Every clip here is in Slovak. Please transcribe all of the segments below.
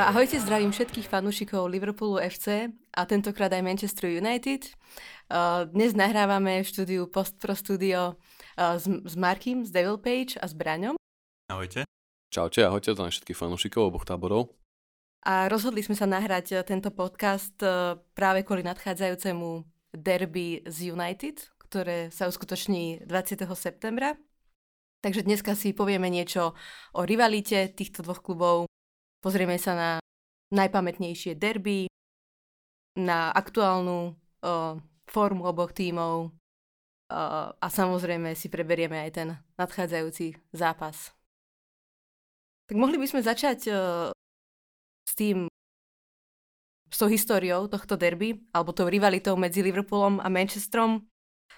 Ahojte, zdravím všetkých fanúšikov Liverpoolu FC a tentokrát aj Manchester United. Dnes nahrávame v štúdiu Post Pro Studio s, s Markim, s Devil Page a s Braňom. Ahojte. Čaute, ahojte, zdravím všetkých fanúšikov oboch táborov. A rozhodli sme sa nahrať e, tento podcast práve kvôli nadchádzajúcemu derby z United, ktoré sa uskutoční 20. septembra. Takže dneska si povieme niečo o rivalite týchto dvoch klubov, Pozrieme sa na najpamätnejšie derby, na aktuálnu uh, formu oboch tímov uh, a samozrejme si preberieme aj ten nadchádzajúci zápas. Tak mohli by sme začať uh, s tým, s tou históriou tohto derby, alebo tou rivalitou medzi Liverpoolom a Manchesterom.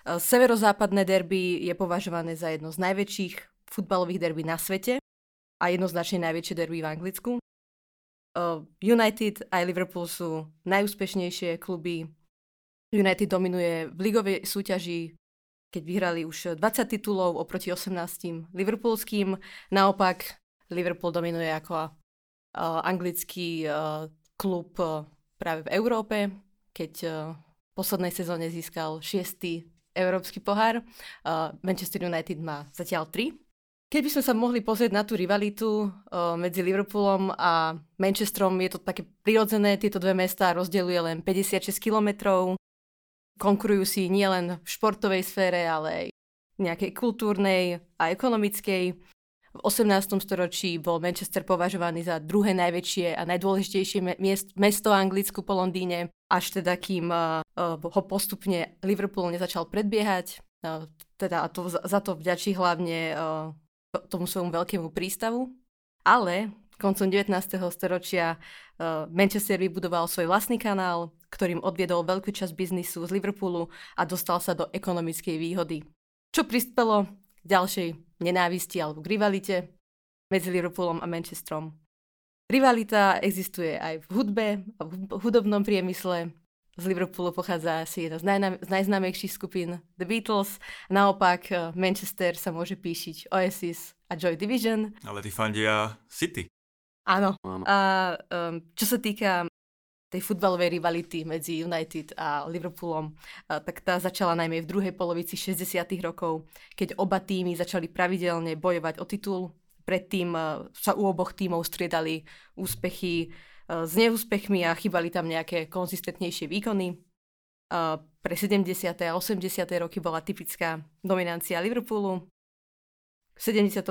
Severozápadné derby je považované za jedno z najväčších futbalových derby na svete a jednoznačne najväčšie derby v Anglicku. United aj Liverpool sú najúspešnejšie kluby. United dominuje v ligovej súťaži, keď vyhrali už 20 titulov oproti 18 liverpoolským. Naopak Liverpool dominuje ako uh, anglický uh, klub práve v Európe, keď v poslednej sezóne získal 6. európsky pohár. Manchester United má zatiaľ 3 Keby sme sa mohli pozrieť na tú rivalitu medzi Liverpoolom a Manchesterom, je to také prirodzené, tieto dve mesta rozdeľuje len 56 kilometrov. Konkurujú si nielen v športovej sfére, ale aj nejakej kultúrnej a ekonomickej. V 18. storočí bol Manchester považovaný za druhé najväčšie a najdôležitejšie mesto Anglicku po Londýne, až teda kým ho postupne Liverpool nezačal predbiehať. Teda to, za to vďačí hlavne tomu svojmu veľkému prístavu, ale koncom 19. storočia uh, Manchester vybudoval svoj vlastný kanál, ktorým odviedol veľkú časť biznisu z Liverpoolu a dostal sa do ekonomickej výhody. Čo prispelo k ďalšej nenávisti alebo k rivalite medzi Liverpoolom a Manchesterom. Rivalita existuje aj v hudbe, v hudobnom priemysle, z Liverpoolu pochádza asi jedna z, najna- z najznámejších skupín The Beatles. Naopak eh, Manchester sa môže píšiť Oasis a Joy Division. Ale tí fandia City. Áno. A um, čo sa týka tej futbalovej rivality medzi United a Liverpoolom, eh, tak tá začala najmä v druhej polovici 60. rokov, keď oba týmy začali pravidelne bojovať o titul. Predtým eh, sa u oboch tímov striedali úspechy s neúspechmi a chýbali tam nejaké konzistentnejšie výkony. E, pre 70. a 80. roky bola typická dominancia Liverpoolu. V 78.,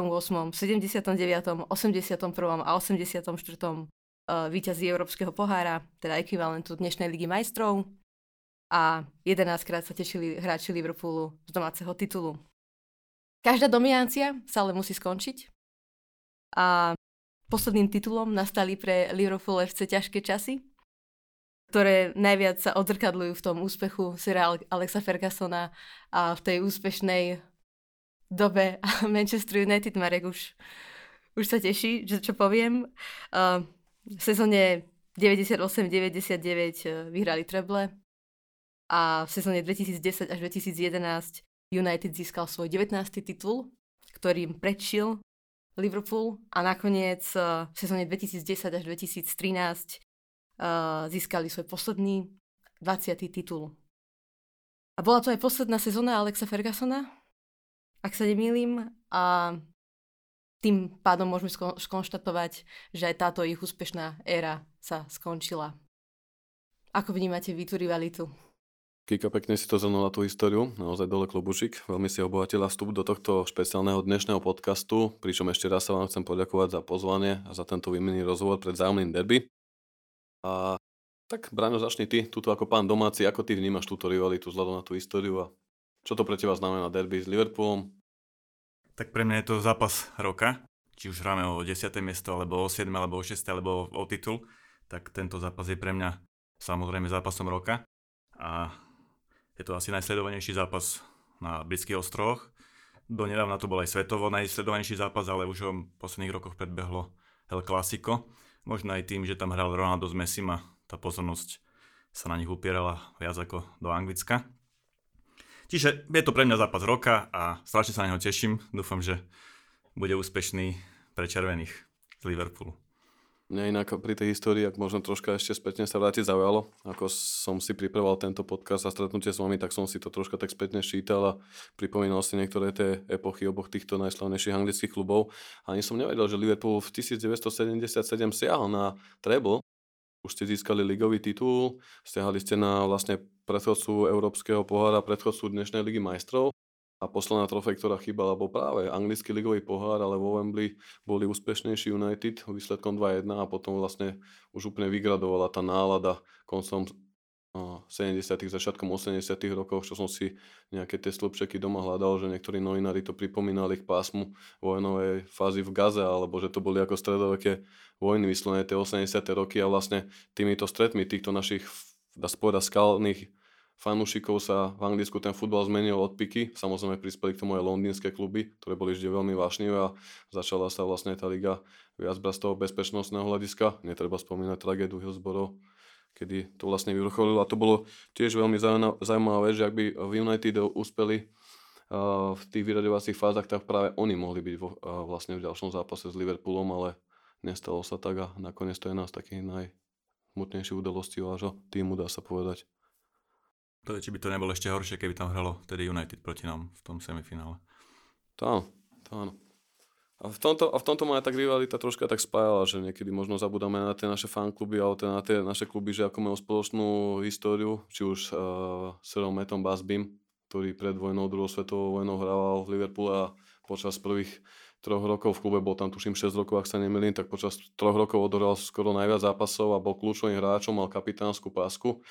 79., 81. a 84. víťazí Európskeho pohára, teda ekvivalentu dnešnej ligy majstrov. A 11 krát sa tešili hráči Liverpoolu z domáceho titulu. Každá dominancia sa ale musí skončiť. A posledným titulom nastali pre Liverpool FC ťažké časy, ktoré najviac sa odzrkadľujú v tom úspechu Sira Alexa Fergusona a v tej úspešnej dobe Manchester United Marek už, už sa teší, že čo poviem. V sezóne 98-99 uh, vyhrali treble a v sezóne 2010 až 2011 United získal svoj 19. titul, ktorým predšil Liverpool a nakoniec uh, v sezóne 2010 až 2013 uh, získali svoj posledný 20. titul. A bola to aj posledná sezóna Alexa Fergusona, ak sa nemýlim, a tým pádom môžeme skonštatovať, že aj táto ich úspešná éra sa skončila. Ako vnímate vy tú rivalitu? Kika, pekne si to zhrnula tú históriu, naozaj dole klobučík. Veľmi si obohatila vstup do tohto špeciálneho dnešného podcastu, pričom ešte raz sa vám chcem poďakovať za pozvanie a za tento výmenný rozhovor pred zájomným derby. A tak, Braňo, začni ty, tuto ako pán domáci, ako ty vnímaš túto rivalitu vzhľadom na tú históriu a čo to pre teba znamená derby s Liverpoolom? Tak pre mňa je to zápas roka, či už hráme o 10. miesto, alebo o 7. alebo o 6. alebo o titul, tak tento zápas je pre mňa samozrejme zápasom roka. A je to asi najsledovanejší zápas na britských. Do nedávna to bol aj svetovo najsledovanejší zápas, ale už ho v posledných rokoch predbehlo El Clasico. Možno aj tým, že tam hral Ronaldo s Messim a tá pozornosť sa na nich upierala viac ako do Anglicka. Čiže je to pre mňa zápas roka a strašne sa na neho teším. Dúfam, že bude úspešný pre červených z Liverpoolu. Mňa inak pri tej histórii, ak možno troška ešte spätne sa vrátiť zaujalo, ako som si pripravoval tento podcast a stretnutie s vami, tak som si to troška tak spätne šítal a pripomínal si niektoré tie epochy oboch týchto najslavnejších anglických klubov. Ani som nevedel, že Liverpool v 1977 siahol na treble, už ste získali ligový titul, stiahali ste na vlastne predchodcu Európskeho pohára, predchodcu dnešnej ligy majstrov a posledná trofej, ktorá chýbala, bol práve anglický ligový pohár, ale vo Wembley boli úspešnejší United výsledkom 2-1 a potom vlastne už úplne vygradovala tá nálada koncom 70. začiatkom 80. rokov, čo som si nejaké tie slupčeky doma hľadal, že niektorí novinári to pripomínali k pásmu vojnovej fázy v Gaze, alebo že to boli ako stredoveké vojny vyslovené tie 80. roky a vlastne týmito stretmi týchto našich dá spovedať skalných fanúšikov sa v Anglicku ten futbal zmenil od piky. Samozrejme prispeli k tomu aj londýnske kluby, ktoré boli vždy veľmi vášnivé a začala sa vlastne tá liga viac brať z toho bezpečnostného hľadiska. Netreba spomínať tragédu Hillsborough, kedy to vlastne vyvrcholilo. A to bolo tiež veľmi zaujímavé, že ak by v United úspeli v tých vyraďovacích fázach, tak práve oni mohli byť vo, vlastne v ďalšom zápase s Liverpoolom, ale nestalo sa tak a nakoniec to je nás takých najsmutnejších udalostí vášho týmu, dá sa povedať. To je, či by to nebolo ešte horšie, keby tam hralo tedy United proti nám v tom semifinále. To áno, to áno. A v tomto, a v tomto ma tak rivalita troška tak spájala, že niekedy možno zabudáme na tie naše fankluby alebo teda na tie naše kluby, že ako majú spoločnú históriu, či už uh, Sir Metom Basbim, ktorý pred vojnou, druhou svetovou vojnou hrával v Liverpoole a počas prvých troch rokov v klube, bol tam tuším 6 rokov, ak sa nemýlim, tak počas troch rokov odohral skoro najviac zápasov a bol kľúčovým hráčom, mal kapitánsku pásku.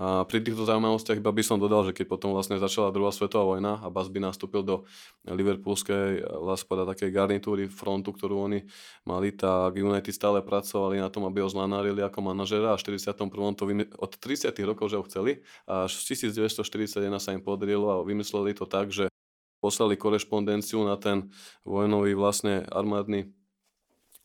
A pri týchto zaujímavostiach iba by som dodal, že keď potom vlastne začala druhá svetová vojna a Basby nastúpil do liverpoolskej vlastne takej garnitúry frontu, ktorú oni mali, tak United stále pracovali na tom, aby ho zlanárili ako manažera a v 41. to vymy- od 30. rokov, že ho chceli, až v 1941 sa im podarilo a vymysleli to tak, že poslali korešpondenciu na ten vojnový vlastne armádny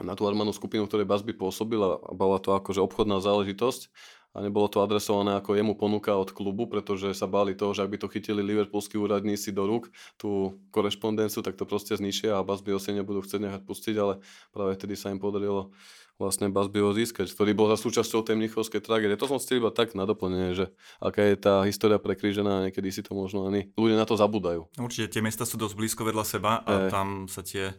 na tú armádnu skupinu, ktorej Basby pôsobil a bola to akože obchodná záležitosť a nebolo to adresované ako jemu ponuka od klubu, pretože sa báli toho, že ak by to chytili liverpoolskí úradníci do rúk, tú korešpondenciu, tak to proste zničia a Basby ho si nebudú chcieť nechať pustiť, ale práve vtedy sa im podarilo vlastne Basby ho získať, ktorý bol za súčasťou tej mnichovskej tragédie. To som chcel iba tak na doplnenie, že aká je tá história prekrížená a niekedy si to možno ani ľudia na to zabúdajú. Určite tie miesta sú dosť blízko vedľa seba a e. tam sa tie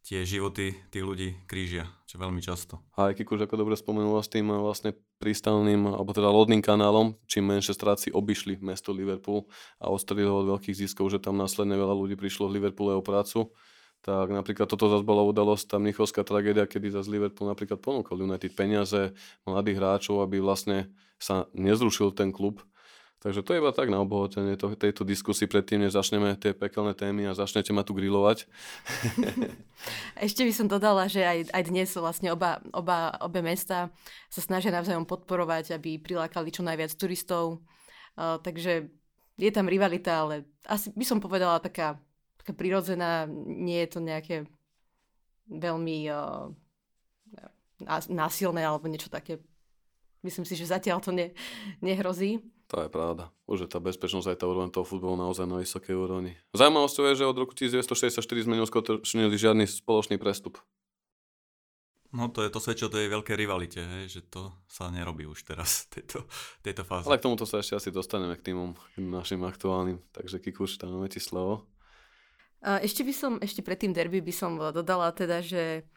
tie životy tých ľudí krížia, čo veľmi často. A aj Kikuš, ako dobre spomenul s tým vlastne prístavným, alebo teda lodným kanálom, čím Manchesteráci obišli mesto Liverpool a ostrili ho od veľkých ziskov, že tam následne veľa ľudí prišlo v Liverpoole o prácu tak napríklad toto zase bola udalosť, tá mnichovská tragédia, kedy zase Liverpool napríklad ponúkol United peniaze mladých hráčov, aby vlastne sa nezrušil ten klub. Takže to je iba tak na obohotenie to, tejto diskusii predtým, než začneme tie pekelné témy a začnete ma tu grilovať. Ešte by som dodala, že aj, aj dnes vlastne oba, oba, obe mesta sa snažia navzájom podporovať, aby prilákali čo najviac turistov. Uh, takže je tam rivalita, ale asi by som povedala taká taká prirodzená, nie je to nejaké veľmi uh, násilné alebo niečo také. Myslím si, že zatiaľ to ne, nehrozí. To je pravda. Už je tá bezpečnosť aj tá úroveň toho futbolu naozaj na vysokej úrovni. Zaujímavosťou je, že od roku 1964 sme neuskočnili žiadny spoločný prestup. No to je to svedčí o tej veľkej rivalite, hej, že to sa nerobí už teraz v tejto, tejto fáze. Ale k tomuto sa ešte asi dostaneme k týmom našim aktuálnym. Takže Kikuš, tam máme ti slovo. Ešte by som, ešte pred tým derby by som dodala teda, že,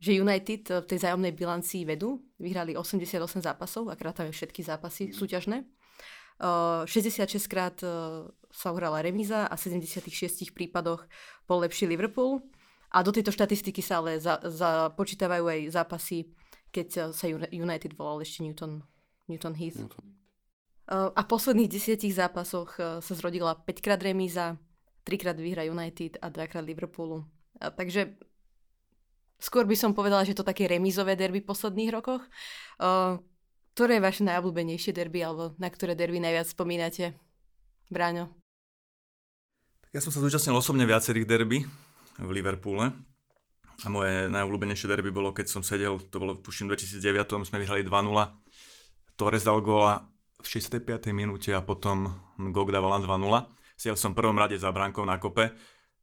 že United v tej zájomnej bilancii vedú. Vyhrali 88 zápasov, akrát tam všetky zápasy súťažné. 66 krát sa uhrala remíza a v 76 prípadoch bol lepší Liverpool. A do tejto štatistiky sa ale započítavajú za, aj zápasy, keď sa United volal ešte Newton, Newton Heath. Newton. A v posledných desiatich zápasoch sa zrodila 5 krát remíza, trikrát vyhra United a dvakrát Liverpoolu. A takže skôr by som povedala, že to také remízové derby v posledných rokoch. Uh, ktoré je vaše najobľúbenejšie derby, alebo na ktoré derby najviac spomínate? Bráňo? Ja som sa zúčastnil osobne viacerých derby v Liverpoole. A moje najobľúbenejšie derby bolo, keď som sedel, to bolo tuším 2009, sme vyhrali 2-0. Torres dal góla v 65. minúte a potom Gok dával 2-0 Siel som v prvom rade za bránkou na kope,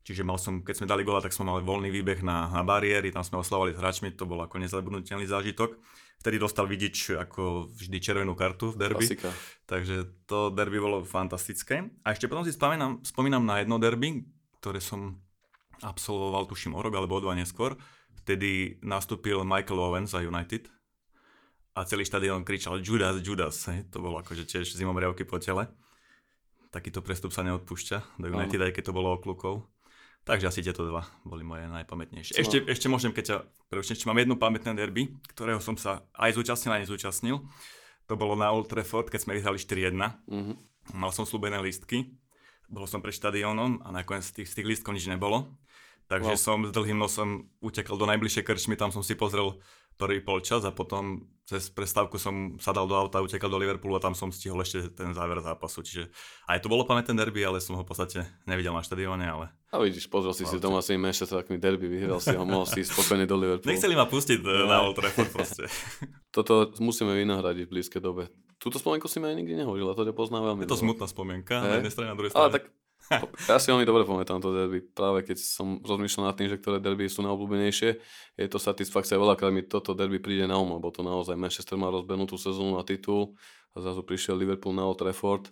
Čiže mal som, keď sme dali gola, tak sme mali voľný výbeh na, na bariéry, tam sme oslavovali s hráčmi, to bol ako nezabudnutelný zážitok. Vtedy dostal vidič ako vždy červenú kartu v derby. Klasika. Takže to derby bolo fantastické. A ešte potom si spomínam, spomínam na jedno derby, ktoré som absolvoval, tuším, o rok alebo o dva neskôr. Vtedy nastúpil Michael Owen za United a celý štadión kričal Judas, Judas. Hej. To bolo akože tiež zimomriavky po tele. Takýto prestup sa neodpúšťa do United, aj keď to bolo oklukov. Takže asi tieto dva boli moje najpamätnejšie. Ešte, ešte môžem, keď ťa preučím, ešte mám jednu pamätné derby, ktorého som sa aj zúčastnil, aj nezúčastnil. To bolo na Old Trafford, keď sme vyhrali 4-1. Mm-hmm. Mal som slúbené listky, bol som pred štadiónom a nakoniec z tých, z tých lístkov nič nebolo. Takže wow. som s dlhým nosom utekal do najbližšej krčmy, tam som si pozrel prvý polčas a potom cez prestávku som sadal do auta, utekal do Liverpoolu a tam som stihol ešte ten záver zápasu. Čiže aj to bolo pamätné derby, ale som ho v podstate nevidel na štadióne, ale... A vidíš, pozrel si si si Manchester takými derby, vyhral si ho, mohol si spokojne do Liverpoolu. Nechceli ma pustiť no. na Old Trafford proste. Toto musíme vynahradiť v blízkej dobe. Túto spomienku si mi aj nikdy nehovoril, a to ťa poznám veľmi. Je to smutná spomienka, hey. na jednej strane, na druhej strane. Ale tak ja si veľmi dobre pamätám to derby. Práve keď som rozmýšľal nad tým, že ktoré derby sú najobľúbenejšie, je to satisfakcia. Veľakrát mi toto derby príde na um, lebo to naozaj Manchester má rozbenutú sezónu na titul a zrazu prišiel Liverpool na Old Trafford.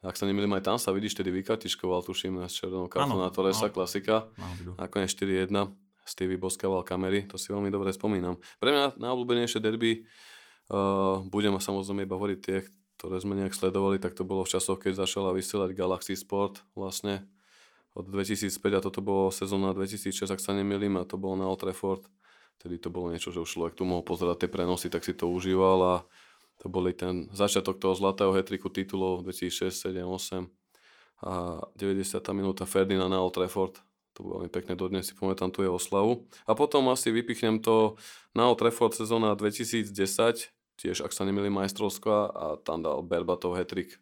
Ak sa nemýlim, aj tam sa vidíš, tedy vykartičkoval, tuším, s červenou kartou na Torresa, no. klasika. Nakoniec 4-1. Stevie boskával kamery, to si veľmi dobre spomínam. Pre mňa najobľúbenejšie derby uh, budem samozrejme iba hovoriť tie, ktoré sme nejak sledovali, tak to bolo v časoch, keď začala vysielať Galaxy Sport vlastne od 2005 a toto bolo sezóna 2006, ak sa nemýlim, a to bolo na Old Trafford. Tedy to bolo niečo, že už človek tu mohol pozerať tie prenosy, tak si to užíval a to boli ten začiatok toho zlatého hetriku titulov 2006, 7, 8 a 90. minúta Ferdinand na Old Trafford. To bolo veľmi pekné, dodnes si pamätám tu je oslavu. A potom asi vypichnem to na Old Trafford sezóna 2010, tiež, ak sa nemili majstrovská a tam dal Berbatov hetrik.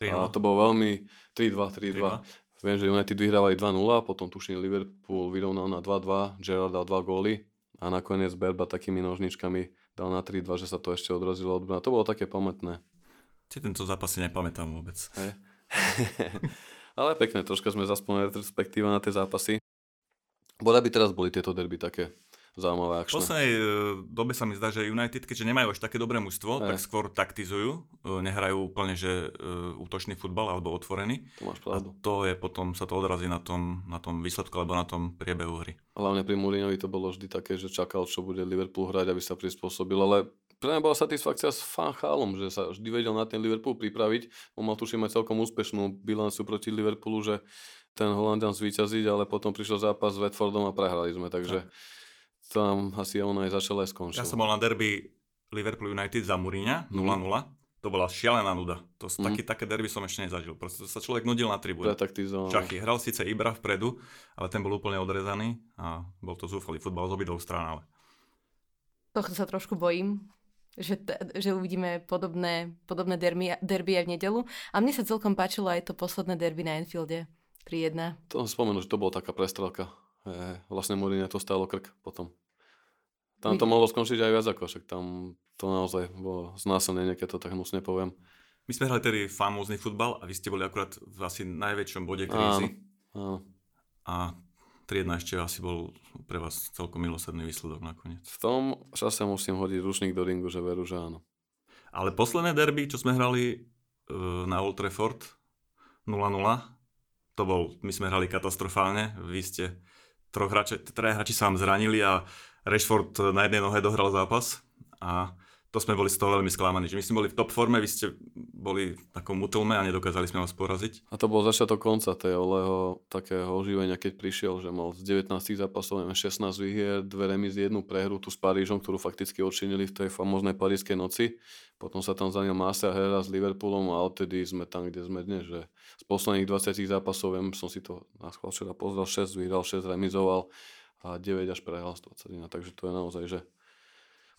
A to bolo veľmi 3-2, 3-2. Viem, že United vyhrávali 2-0, potom tuším Liverpool vyrovnal na 2-2, Gerard dal 2 góly a nakoniec Berba takými nožničkami dal na 3-2, že sa to ešte odrazilo od To bolo také pamätné. Si tento zápas si nepamätám vôbec. Hey. Ale pekné, troška sme zaspomenuli retrospektíva na tie zápasy. Bola by teraz boli tieto derby také zaujímavé akčné. V poslednej e, dobe sa mi zdá, že United, keďže nemajú až také dobré mužstvo, tak skôr taktizujú, e, nehrajú úplne, že uh, útočný futbal alebo otvorený. To máš pravdu. A to je potom, sa to odrazí na tom, na tom výsledku alebo na tom priebehu hry. Hlavne pri Mourinhovi to bolo vždy také, že čakal, čo bude Liverpool hrať, aby sa prispôsobil, ale pre mňa bola satisfakcia s Fanchálom, že sa vždy vedel na ten Liverpool pripraviť. On mal tuším aj celkom úspešnú bilancu proti Liverpoolu, že ten Holandian zvíťaziť, ale potom prišiel zápas s Watfordom a prehrali sme, takže tak tam asi on aj začal aj skončil. Ja som bol na derby Liverpool United za Mourinha 0-0. Mm. To bola šialená nuda. To, mm. taký, také derby som ešte nezažil. Proste sa človek nudil na tribúne. Čachy. Hral síce Ibra vpredu, ale ten bol úplne odrezaný a bol to zúfalý futbal z obidvoch strán. Ale... Tohto sa trošku bojím, že, t- že uvidíme podobné, podobné derby, derby aj v nedelu. A mne sa celkom páčilo aj to posledné derby na Enfielde 3-1. To spomenul, že to bola taká prestrelka. E, vlastne Mourinho to stálo krk potom. Tam to mohlo skončiť aj viac ako, však tam to naozaj bolo znásilnenie, keď to tak hnusne poviem. My sme hrali tedy famózny futbal a vy ste boli akurát v asi najväčšom bode krízy. Áno, áno. A 3 ešte asi bol pre vás celkom milosrdný výsledok nakoniec. V tom čase musím hodiť rušník do ringu, že veru, že áno. Ale posledné derby, čo sme hrali uh, na Old Trafford 0-0, to bol, my sme hrali katastrofálne, vy ste troch hráči, traja hráči sa vám zranili a Rashford na jednej nohe dohral zápas a to sme boli z toho veľmi sklamaní, že my sme boli v top forme, vy ste boli v takom mutelme a nedokázali sme vás poraziť. A to bol začiatok konca tej takého oživenia, keď prišiel, že mal z 19 zápasov 16 výhier, dve remizy, jednu prehru tu s Parížom, ktorú fakticky odčinili v tej famóznej parískej noci. Potom sa tam zanil Masa Hera s Liverpoolom a odtedy sme tam, kde sme dnes, že posledných 20 zápasov, viem, som si to na včera pozrel, 6 vyhral, 6 remizoval a 9 až prehral z 21, takže to je naozaj, že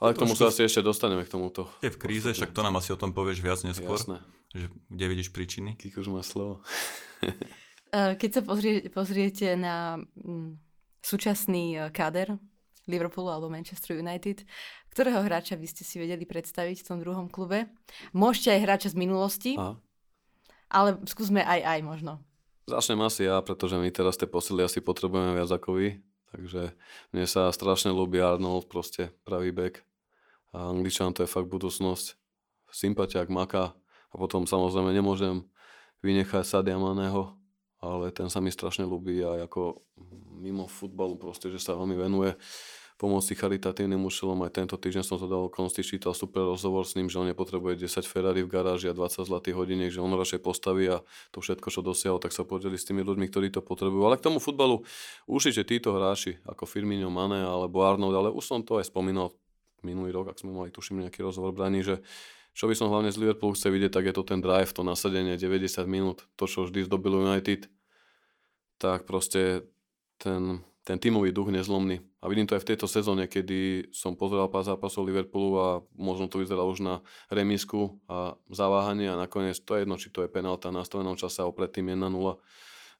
ale k tomu sa asi ešte dostaneme k tomuto. Je v kríze, však to nám asi o tom povieš viac neskôr. Jasné. Že, kde vidíš príčiny? už má slovo. Eh, keď sa pozrie, pozriete na mm, súčasný eh, káder Liverpoolu alebo Manchester United, ktorého hráča by ste si vedeli predstaviť v tom druhom klube? Môžete aj hráča z minulosti, Aha. Ale skúsme aj aj možno. Začnem asi ja, pretože my teraz tie posily asi potrebujeme viac ako vy. Takže mne sa strašne ľúbi Arnold, proste pravý back. A Angličan to je fakt budúcnosť. Sympatiak, maka. A potom samozrejme nemôžem vynechať Sadia Maného, ale ten sa mi strašne ľúbi a ako mimo futbalu proste, že sa veľmi venuje pomoci charitatívnym účelom. Aj tento týždeň som to dal okolnosti, čítal super rozhovor s ním, že on nepotrebuje 10 Ferrari v garáži a 20 zlatých hodiniek, že on radšej postaví a to všetko, čo dosiahol, tak sa podeli s tými ľuďmi, ktorí to potrebujú. Ale k tomu futbalu určite títo hráči, ako Firmino, Mane alebo Arnold, ale už som to aj spomínal minulý rok, ak sme mali, tuším, nejaký rozhovor braní, že čo by som hlavne z Liverpoolu chce vidieť, tak je to ten drive, to nasadenie 90 minút, to, čo vždy zdobilo United, tak proste ten ten tímový duch nezlomný. A vidím to aj v tejto sezóne, kedy som pozeral pár zápasov Liverpoolu a možno to vyzeralo už na remisku a zaváhanie a nakoniec to je jedno, či to je penálta na nastavenom čase a predtým 1-0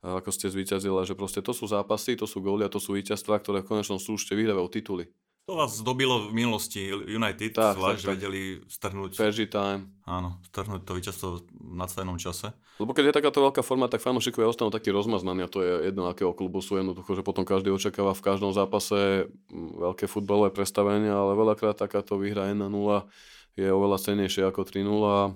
ako ste zvíťazili, že proste to sú zápasy, to sú góly a to sú víťazstvá, ktoré v konečnom súšte vyhrávajú tituly. To vás zdobilo v minulosti United, tak, zvlášť, tak, tak. vedeli strhnúť... Fergie time. Áno, strhnúť to víťazstvo v nadstavenom čase. Lebo keď je takáto veľká forma, tak fanúšikovia ostanú takí rozmaznaní a to je jedno, akého klubu sú jednoducho, že potom každý očakáva v každom zápase mm, veľké futbalové predstavenie, ale veľakrát takáto výhra 1-0 je oveľa cenejšie ako 3-0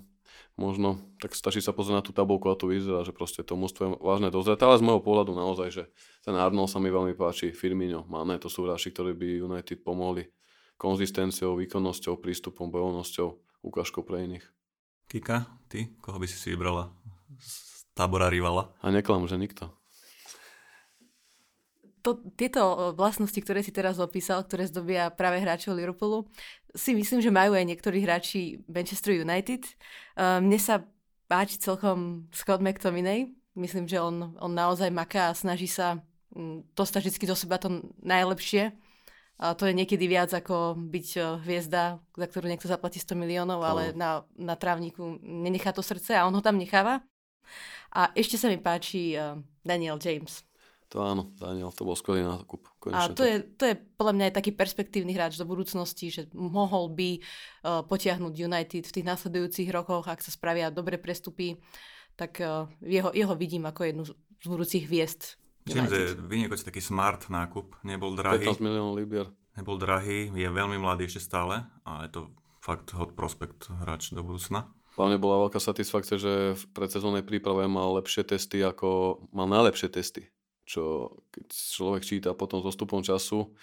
možno, tak stačí sa pozrieť na tú tabulku a to vyzerá, že proste to mústvo je vážne dozrieť. Ale z môjho pohľadu naozaj, že ten Arnold sa mi veľmi páči, Firmino, Mane, to sú hráči, ktorí by United pomohli konzistenciou, výkonnosťou, prístupom, bojovnosťou, ukážkou pre iných. Kika, ty, koho by si si vybrala z tábora rivala? A neklam, že nikto to, tieto vlastnosti, ktoré si teraz opísal, ktoré zdobia práve hráčov Liverpoolu, si myslím, že majú aj niektorí hráči Manchester United. Uh, mne sa páči celkom Scott McTominay. Myslím, že on, on naozaj maká a snaží sa dostať vždy do seba to najlepšie. A to je niekedy viac ako byť hviezda, za ktorú niekto zaplatí 100 miliónov, ale na, na trávniku nenechá to srdce a on ho tam necháva. A ešte sa mi páči uh, Daniel James. To áno, Daniel, to bol skvelý nákup. A to je, to je podľa mňa aj taký perspektívny hráč do budúcnosti, že mohol by uh, potiahnuť United v tých následujúcich rokoch, ak sa spravia dobre prestupy, tak uh, jeho, jeho vidím ako jednu z budúcich hviezd. Myslím, že vynikajúci taký smart nákup, nebol drahý. 15 miliónov libier. Nebol drahý, je veľmi mladý ešte stále a je to fakt hot prospekt hráč do budúcna. Hlavne bola veľká satisfakcia, že v predsezónnej príprave mal lepšie testy ako mal najlepšie testy čo keď človek číta potom s postupom času,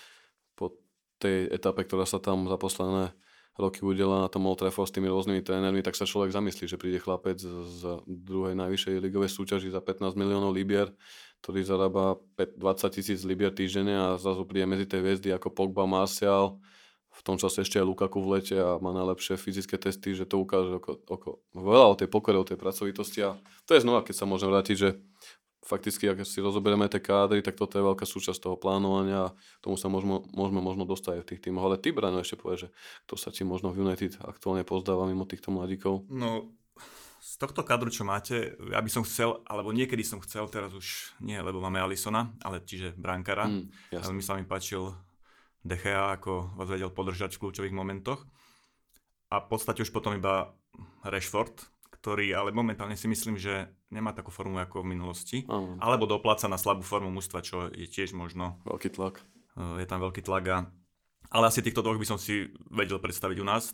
po tej etape, ktorá sa tam za posledné roky udela na tom Old Trafford s tými rôznymi trénermi, tak sa človek zamyslí, že príde chlapec z druhej najvyššej ligovej súťaži za 15 miliónov libier, ktorý zarába 20 tisíc libier týždenne a zrazu príde medzi tej hviezdy ako Pogba, Martial, v tom čase ešte aj Lukaku v lete a má najlepšie fyzické testy, že to ukáže oko, oko, veľa o tej pokore, o tej pracovitosti a to je znova, keď sa môžem vrátiť, že fakticky, ak si rozoberieme tie kádry, tak toto je veľká súčasť toho plánovania a tomu sa môžeme, môžeme možno dostať v tých týmoch. Ale ty, Brano, ešte povie, že kto sa ti možno v United aktuálne pozdáva mimo týchto mladíkov? No, z tohto kadru, čo máte, ja by som chcel, alebo niekedy som chcel, teraz už nie, lebo máme Alisona, ale čiže Brankara. Mm, mi sa mi páčil Dechea, ako vás vedel podržať v kľúčových momentoch. A v podstate už potom iba Rashford, ktorý ale momentálne si myslím, že nemá takú formu ako v minulosti. Aha. Alebo dopláca na slabú formu mužstva, čo je tiež možno... Veľký tlak. Je tam veľký tlak a... Ale asi týchto dvoch by som si vedel predstaviť u nás.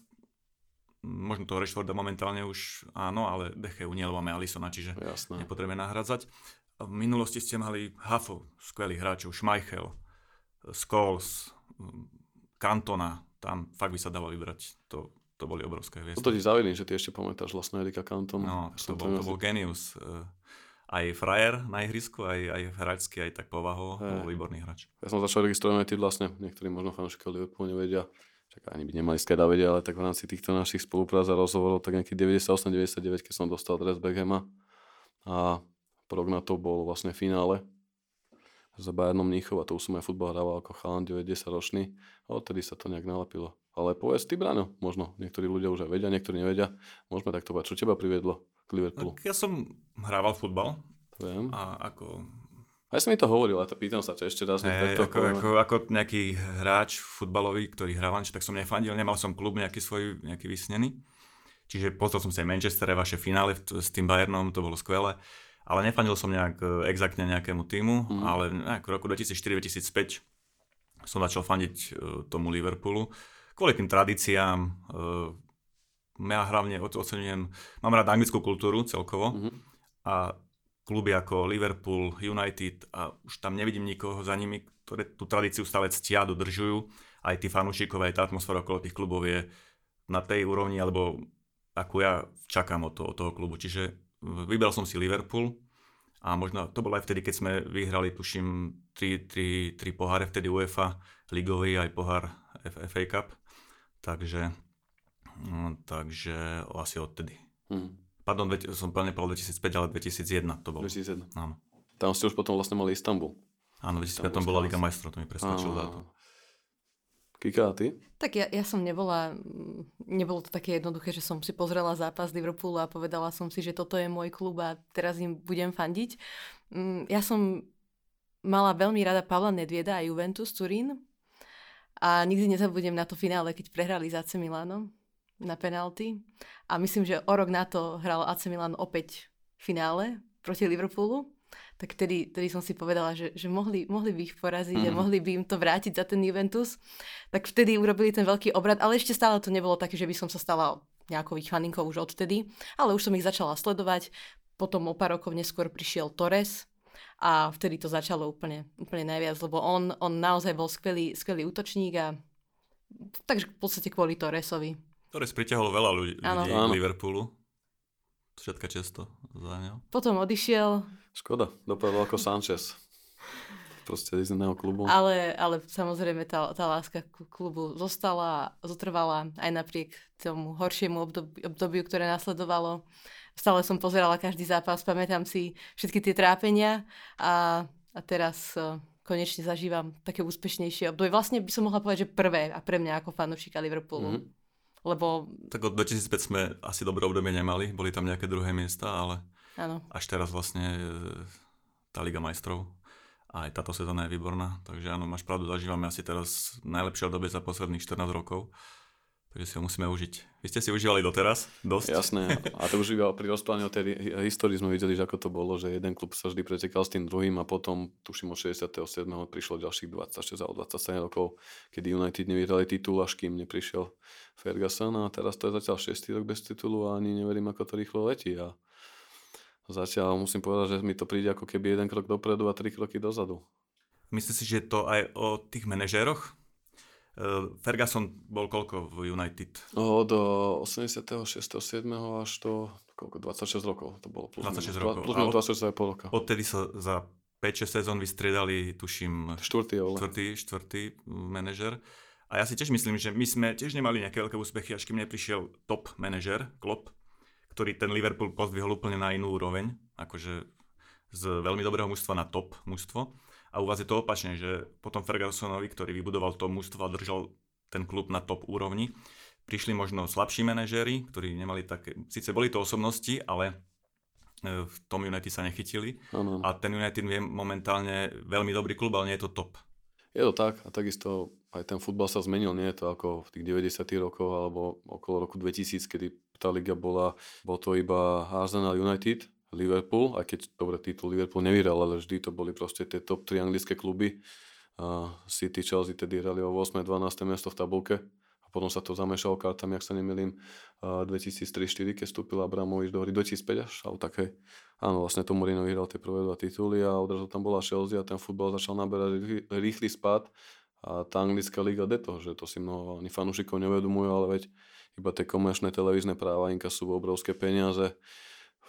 Možno toho Rashforda momentálne už áno, ale Deche nie, lebo máme Alisona, čiže Jasné. nepotrebujeme nahradzať. V minulosti ste mali Hafo, skvelých hráčov, Schmeichel, Scholes, Cantona, tam fakt by sa dalo vybrať. To to boli obrovské hviezdy. To ti zavidím, že ty ešte pamätáš vlastne Erika Cantona. No, to bol, to bol genius. Eh, aj frajer na ihrisku, aj, aj hráčsky, aj tak povahovo. Hey. Bol výborný hráč. Ja som začal registrovať ty vlastne, niektorí možno fanúšikovia Liverpoolu nevedia, čak ani by nemali skeda vedieť, ale tak v rámci týchto našich spoluprác a rozhovorov, tak nejaký 98-99, keď som dostal dres Beckhama a rok na to bol vlastne finále za Bayernom Mníchov a to už som aj futbal hrával ako chalan 9-10 ročný a odtedy sa to nejak nalepilo. Ale povedz ty, Brano, možno niektorí ľudia už aj vedia, niektorí nevedia. Môžeme takto povedať, čo teba priviedlo k Liverpoolu? Tak ja som hrával futbal. Viem. A ako... A ja som mi to hovoril, ale to pýtam sa ťa ešte raz. Hey, takto, ako, ako, ako, nejaký hráč futbalový, ktorý hral, tak som nefandil, nemal som klub nejaký svoj, nejaký vysnený. Čiže pozrel som si aj Manchester, vaše finále s tým Bayernom, to bolo skvelé ale nefandil som nejak e, exaktne nejakému týmu, mm. ale nejak v roku 2004-2005 som začal fandiť e, tomu Liverpoolu. Kvôli tým tradíciám, ja hlavne ocenujem, mám rád anglickú kultúru celkovo mm-hmm. a kluby ako Liverpool, United a už tam nevidím nikoho za nimi, ktoré tú tradíciu stále ctia, dodržujú. Aj tí fanúšikové, aj tá atmosféra okolo tých klubov je na tej úrovni, alebo ako ja čakám od toho, od toho klubu. Čiže vybral som si Liverpool a možno to bolo aj vtedy, keď sme vyhrali, tuším, tri, tri, tri poháre vtedy UEFA, ligový aj pohár FA Cup. Takže, no, takže asi odtedy. Hmm. Pardon, som plne povedal 2005, ale 2001 to bolo. 2001. Áno. Tam ste už potom vlastne mali Istanbul. Áno, v 2005 bola Liga majstrov, to mi preskočil dátum. Kika, a ty? Tak ja, ja som nebola, nebolo to také jednoduché, že som si pozrela zápas Liverpoolu a povedala som si, že toto je môj klub a teraz im budem fandiť. Mm, ja som mala veľmi rada Pavla Nedvieda a Juventus Turín a nikdy nezabudnem na to finále, keď prehrali za AC Milano na penalty a myslím, že o rok na to hral AC Milan opäť v finále proti Liverpoolu tak tedy, tedy som si povedala, že, že mohli, mohli by ich poraziť mm. a mhm. mohli by im to vrátiť za ten Juventus. Tak vtedy urobili ten veľký obrad, ale ešte stále to nebolo také, že by som sa stala nejakou ich faninkou už odtedy, ale už som ich začala sledovať. Potom o pár rokov neskôr prišiel Torres a vtedy to začalo úplne, úplne najviac, lebo on, on naozaj bol skvelý, skvelý útočník a takže v podstate kvôli Torresovi. Torres priťahol veľa ľudí, ľudí v Liverpoolu. Všetka často za ňo. Potom odišiel, Škoda, dopadol ako Sanchez. Proste z iného klubu. Ale, ale samozrejme tá, tá láska k klubu zostala, zotrvala aj napriek tomu horšiemu obdobiu, obdobiu, ktoré nasledovalo. Stále som pozerala každý zápas, pamätám si všetky tie trápenia a, a teraz uh, konečne zažívam také úspešnejšie obdobie. Vlastne by som mohla povedať, že prvé a pre mňa ako fanúšika Liverpoolu. Mm-hmm. Lebo... Tak od 2005 sme asi dobré obdobie nemali, boli tam nejaké druhé miesta, ale Áno. Až teraz vlastne e, tá Liga majstrov a aj táto sezóna je výborná. Takže áno, máš pravdu, zažívame asi teraz najlepšie obdobie za posledných 14 rokov. Takže si ho musíme užiť. Vy ste si užívali doteraz? Dosť? Jasné. A to už iba pri rozprávaní o tej histórii sme videli, že ako to bolo, že jeden klub sa vždy pretekal s tým druhým a potom, tuším od 67. prišlo ďalších 26 alebo 27 rokov, kedy United nevyhrali titul, až kým neprišiel Ferguson a teraz to je zatiaľ 6. rok bez titulu a ani neverím, ako to rýchlo letí. A Zatiaľ musím povedať, že mi to príde ako keby jeden krok dopredu a tri kroky dozadu. Myslíš si, že to aj o tých manažéroch? Uh, Ferguson bol koľko v United? Od 86. 7. až do koľko, 26 rokov to bolo. Plus 26 rokov. Plus minus 26 pol roka. Odtedy sa za 5-6 sezón vystriedali, tuším, štvrtý, štvrtý, štvrtý manažer. A ja si tiež myslím, že my sme tiež nemali nejaké veľké úspechy, až kým neprišiel top manažer, Klopp, ktorý ten Liverpool pozdvihol úplne na inú úroveň, akože z veľmi dobrého mužstva na top mužstvo. A u vás je to opačne, že potom Fergusonovi, ktorý vybudoval to mužstvo a držal ten klub na top úrovni, prišli možno slabší manažéri, ktorí nemali také, síce boli to osobnosti, ale e, v tom United sa nechytili. Ano. A ten United je momentálne veľmi dobrý klub, ale nie je to top. Je to tak a takisto aj ten futbal sa zmenil, nie je to ako v tých 90 rokoch alebo okolo roku 2000, kedy tá liga bola, bol to iba Arsenal United, Liverpool, aj keď dobre titul Liverpool nevyhral, ale vždy to boli proste tie top 3 anglické kluby. Uh, City, Chelsea tedy hrali o 8. 12. miesto v tabulke a potom sa to zamešalo kartami, ak sa nemýlim, uh, 2003-2004, keď vstúpil Abramovič do hry 2005 až, ale také, áno, vlastne to Mourinho vyhral tie prvé dva tituly a odrazu tam bola Chelsea a ten futbal začal naberať rýchly spad a tá anglická liga to, že to si mnoho ani fanúšikov neuvedomujú, ale veď iba tie komerčné televízne práva sú obrovské peniaze.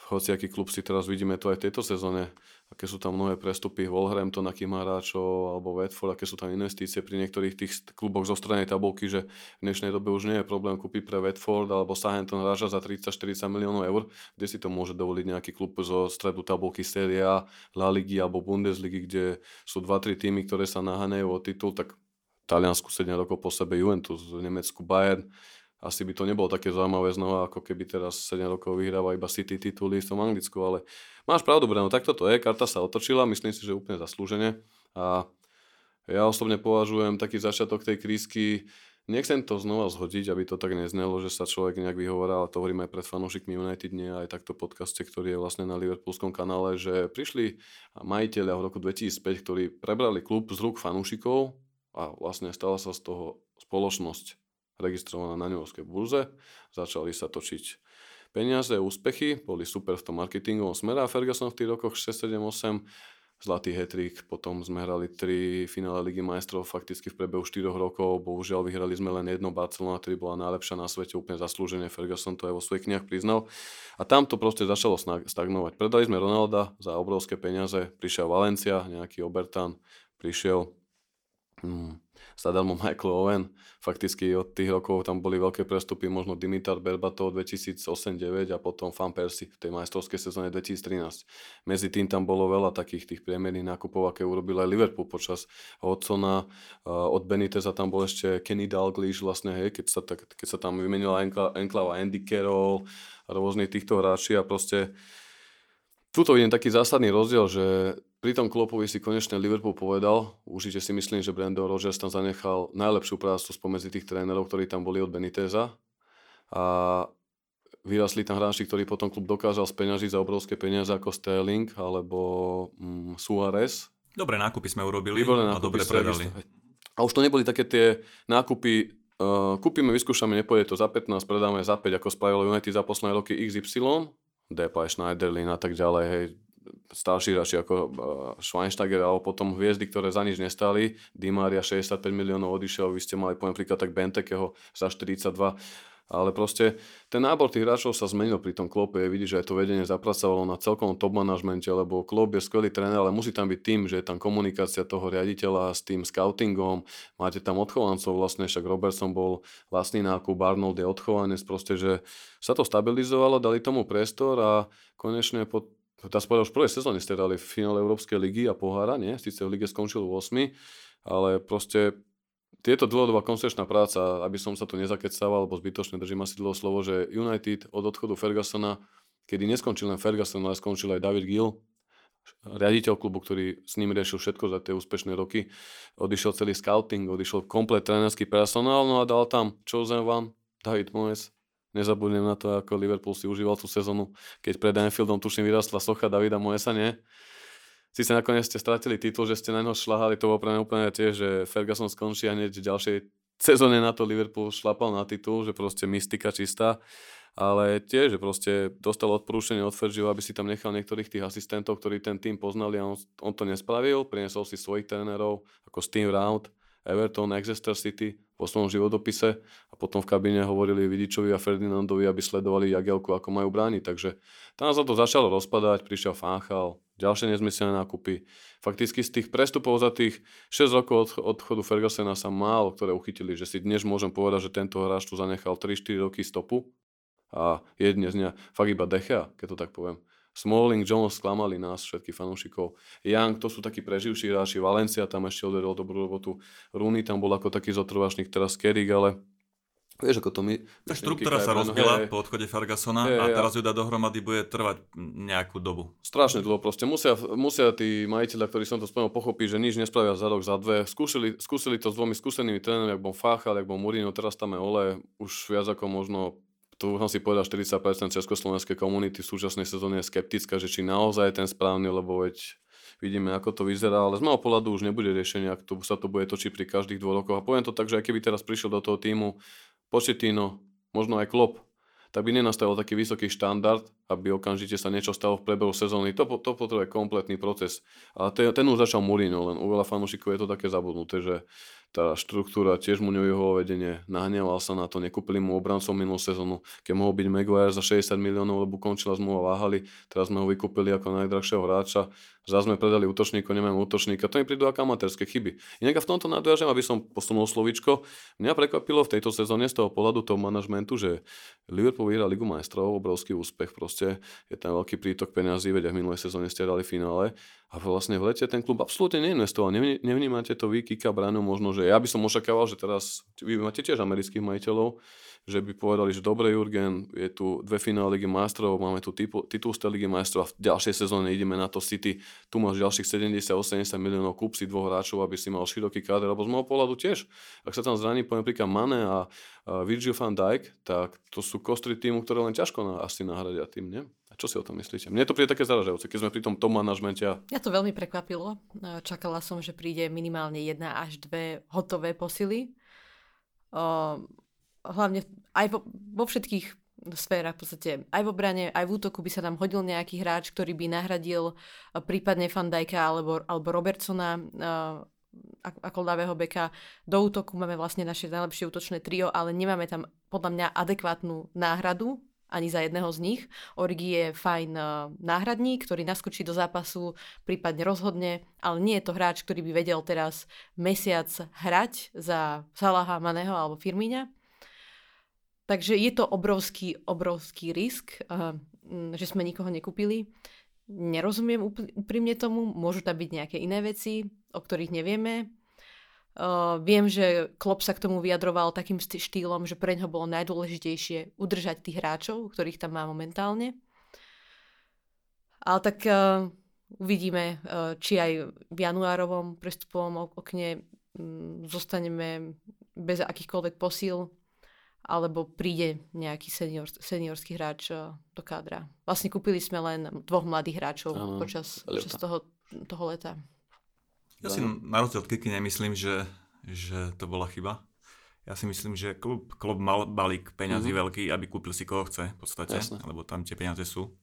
Hociaký klub si teraz vidíme to aj v tejto sezóne, aké sú tam mnohé prestupy, Wolverhampton, aký má hráčov, alebo Watford, aké sú tam investície pri niektorých tých kluboch zo strany tabulky, že v dnešnej dobe už nie je problém kúpiť pre Watford alebo Southampton hráča za 30-40 miliónov eur, kde si to môže dovoliť nejaký klub zo stredu tabulky Serie A, La Ligy alebo Bundesligy, kde sú 2-3 týmy, ktoré sa naháňajú o titul, tak Taliansku 7 rokov po sebe Juventus, v Nemecku Bayern, asi by to nebolo také zaujímavé znova, ako keby teraz 7 rokov vyhráva iba City tituly v tom Anglicku, ale máš pravdu, Breno, takto to je, karta sa otočila, myslím si, že úplne zaslúžene. A ja osobne považujem taký začiatok tej krízky nechcem to znova zhodiť, aby to tak neznelo, že sa človek nejak vyhovorá, ale to hovorím aj pred fanúšikmi United, nie aj takto podcaste, ktorý je vlastne na Liverpoolskom kanále, že prišli majiteľia v roku 2005, ktorí prebrali klub z rúk fanúšikov a vlastne stala sa z toho spoločnosť registrovaná na New burze. Začali sa točiť peniaze, úspechy, boli super v tom marketingovom smere a Ferguson v tých rokoch 6, 7, 8 zlatý hetrik, potom sme hrali tri finále Ligy majstrov fakticky v priebehu 4 rokov, bohužiaľ vyhrali sme len jedno Barcelona, ktorý bola najlepšia na svete, úplne zaslúžene, Ferguson to aj vo svojich knihách priznal. A tam to proste začalo stagnovať. Predali sme Ronalda za obrovské peniaze, prišiel Valencia, nejaký Obertan, prišiel hmm, Stadal mu Michael Owen. Fakticky od tých rokov tam boli veľké prestupy, možno Dimitar Berbatov 2008-2009 a potom Fan Persi v tej majstrovskej sezóne 2013. Medzi tým tam bolo veľa takých tých priemerných nákupov, aké urobil aj Liverpool počas Hodsona. Od Beniteza tam bol ešte Kenny Dalglish vlastne, hej, keď, sa, tak, keď sa tam vymenila Enklava Andy Carroll a rôznych týchto hráči a proste Tuto vidím taký zásadný rozdiel, že pri tom Klopovi si konečne Liverpool povedal, určite si myslím, že Brandon Rogers tam zanechal najlepšiu prácu spomedzi tých trénerov, ktorí tam boli od Beniteza a vyrastli tam hráči, ktorí potom klub dokázal speňažiť za obrovské peniaze ako Sterling alebo mm, Suárez. Dobré nákupy sme urobili Výborné nákupy a dobre predali. A už to neboli také tie nákupy, uh, kúpime, vyskúšame, nepôjde to za 15, predáme za 5, ako spravilo United za posledné roky XY Depay, Schneiderlin a tak ďalej, hej, starší hráči ako uh, Schweinsteiger, alebo potom hviezdy, ktoré za nič nestali. Di Maria 65 miliónov odišiel, vy ste mali poviem príklad tak Bentekeho za 42 ale proste ten nábor tých hráčov sa zmenil pri tom klope. Je vidí, že aj to vedenie zapracovalo na celkom top manažmente, lebo klub je skvelý tréner, ale musí tam byť tým, že je tam komunikácia toho riaditeľa s tým scoutingom. Máte tam odchovancov, vlastne však Robertson bol vlastný nákup, Arnold je odchovanec, proste, že sa to stabilizovalo, dali tomu priestor a konečne po Dá sa už v prvej sezóne ste dali v finále Európskej ligy a pohára, nie? Sice v lige skončil v 8, ale proste tieto dlhodobá koncepčná práca, aby som sa tu nezakecával, alebo zbytočne držím asi dlho slovo, že United od odchodu Fergusona, kedy neskončil len Ferguson, ale skončil aj David Gill, riaditeľ klubu, ktorý s ním riešil všetko za tie úspešné roky. Odišiel celý scouting, odišiel komplet trénerský personál, no a dal tam Chosen One, David Moyes. Nezabudnem na to, ako Liverpool si užíval tú sezónu, keď pred Anfieldom tuším vyrastla socha Davida Moesa, nie? Sice nakoniec ste stratili titul, že ste na ňo šľahali, to bolo pre mňa úplne tiež, že Ferguson skončí a hneď v ďalšej sezóne na to Liverpool šlapal na titul, že proste mystika čistá. Ale tiež, že proste dostal odporúčanie od Fergio, aby si tam nechal niektorých tých asistentov, ktorí ten tým poznali a on, on to nespravil. Priniesol si svojich trénerov ako Steve Round, Everton, Exeter City vo svojom životopise a potom v kabíne hovorili Vidičovi a Ferdinandovi, aby sledovali Jagelku, ako majú brániť. Takže tam sa to začalo rozpadať, prišiel Fanchal, ďalšie nezmyselné nákupy. Fakticky z tých prestupov za tých 6 rokov od odchodu Fergusona sa málo ktoré uchytili, že si dnes môžem povedať, že tento hráč tu zanechal 3-4 roky stopu a je dnes dňa fakt iba Dechea, keď to tak poviem. Smalling, Jones sklamali nás, všetkých fanúšikov. Young, to sú takí preživší hráči. Valencia tam ešte odvedol dobrú robotu. Rooney tam bol ako taký zotrvačník, teraz Kerry, ale Vieš, ako to my... Tá štruktúra sa rozbila po odchode Fergusona je, a teraz ju dá dohromady bude trvať nejakú dobu. Strašne dlho proste. Musia, musia tí majiteľia, ktorí som to spomenul, pochopiť, že nič nespravia za rok, za dve. Skúsili, skúsili to s dvomi skúsenými trénermi, ak bol Fáchal, ak bol Mourinho, teraz tam je Ole, už viac ako možno tu som si povedal, 40% československej komunity v súčasnej sezóne je skeptická, že či naozaj je ten správny, lebo veď vidíme, ako to vyzerá, ale z môjho pohľadu už nebude riešenie, ak to, sa to bude točiť pri každých dvoch rokoch. A poviem to tak, že aj keby teraz prišiel do toho týmu Početino, možno aj Klop, tak by nenastavil taký vysoký štandard, aby okamžite sa niečo stalo v priebehu sezóny. To, to potrebuje kompletný proces. A ten, ten už začal Mourinho, len u veľa fanúšikov je to také zabudnuté, že tá štruktúra, tiež mu jeho vedenie, nahneval sa na to, nekúpili mu obrancov minulú sezónu, keď mohol byť Maguire za 60 miliónov, lebo končila zmluva váhali, teraz sme ho vykúpili ako najdrahšieho hráča, zase sme predali útočníka, nemáme útočníka, to mi prídu ako amatérske chyby. Inak v tomto nadviažem, aby som posunul slovičko, mňa prekvapilo v tejto sezóne z toho pohľadu toho manažmentu, že Liverpool vyhrá Ligu majstrov, obrovský úspech proste, je tam veľký prítok peniazí, veď v minulej sezóne ste dali finále. A vlastne v lete ten klub absolútne neinvestoval. Nevnímate to vy, Kika Brano, možno, že ja by som očakával, že teraz, vy máte tiež amerických majiteľov, že by povedali, že dobre Jurgen, je tu dve finále Ligy majstrov, máme tu titul, titul z Ligy majstrov a v ďalšej sezóne ideme na to City, tu máš ďalších 70-80 miliónov, kúp si dvoch hráčov, aby si mal široký káder, lebo z môjho pohľadu tiež, ak sa tam zraní poviem príklad Mane a Virgil van Dijk, tak to sú kostry týmu, ktoré len ťažko na, asi nahradia tým, nie? Čo si o tom myslíte? Mne to príde také zaražajúce, keď sme pri tom tom manažmente. Ja to veľmi prekvapilo. Čakala som, že príde minimálne jedna až dve hotové posily. O, hlavne aj vo, vo všetkých sférach, v podstate aj v obrane, aj v útoku by sa nám hodil nejaký hráč, ktorý by nahradil prípadne Fandajka alebo, alebo Robertsona ako ľavého beka. Do útoku máme vlastne naše najlepšie útočné trio, ale nemáme tam podľa mňa adekvátnu náhradu ani za jedného z nich. Origi je fajn uh, náhradník, ktorý naskočí do zápasu, prípadne rozhodne, ale nie je to hráč, ktorý by vedel teraz mesiac hrať za Salaha, Maného alebo Firmíňa. Takže je to obrovský, obrovský risk, uh, že sme nikoho nekúpili. Nerozumiem úprimne tomu, môžu tam byť nejaké iné veci, o ktorých nevieme. Uh, viem, že Klopp sa k tomu vyjadroval takým štýlom, že pre ňo bolo najdôležitejšie udržať tých hráčov, ktorých tam má momentálne. Ale tak uh, uvidíme, uh, či aj v januárovom prestupovom okne um, zostaneme bez akýchkoľvek posíl, alebo príde nejaký senior, seniorský hráč uh, do kádra. Vlastne kúpili sme len dvoch mladých hráčov uh, počas, počas toho, toho leta. Ja si na rozdiel od Kiky nemyslím, že, že to bola chyba. Ja si myslím, že klub, klub mal balík peňazí mm-hmm. veľký, aby kúpil si koho chce, v podstate, Jasne. lebo tam tie peniaze sú.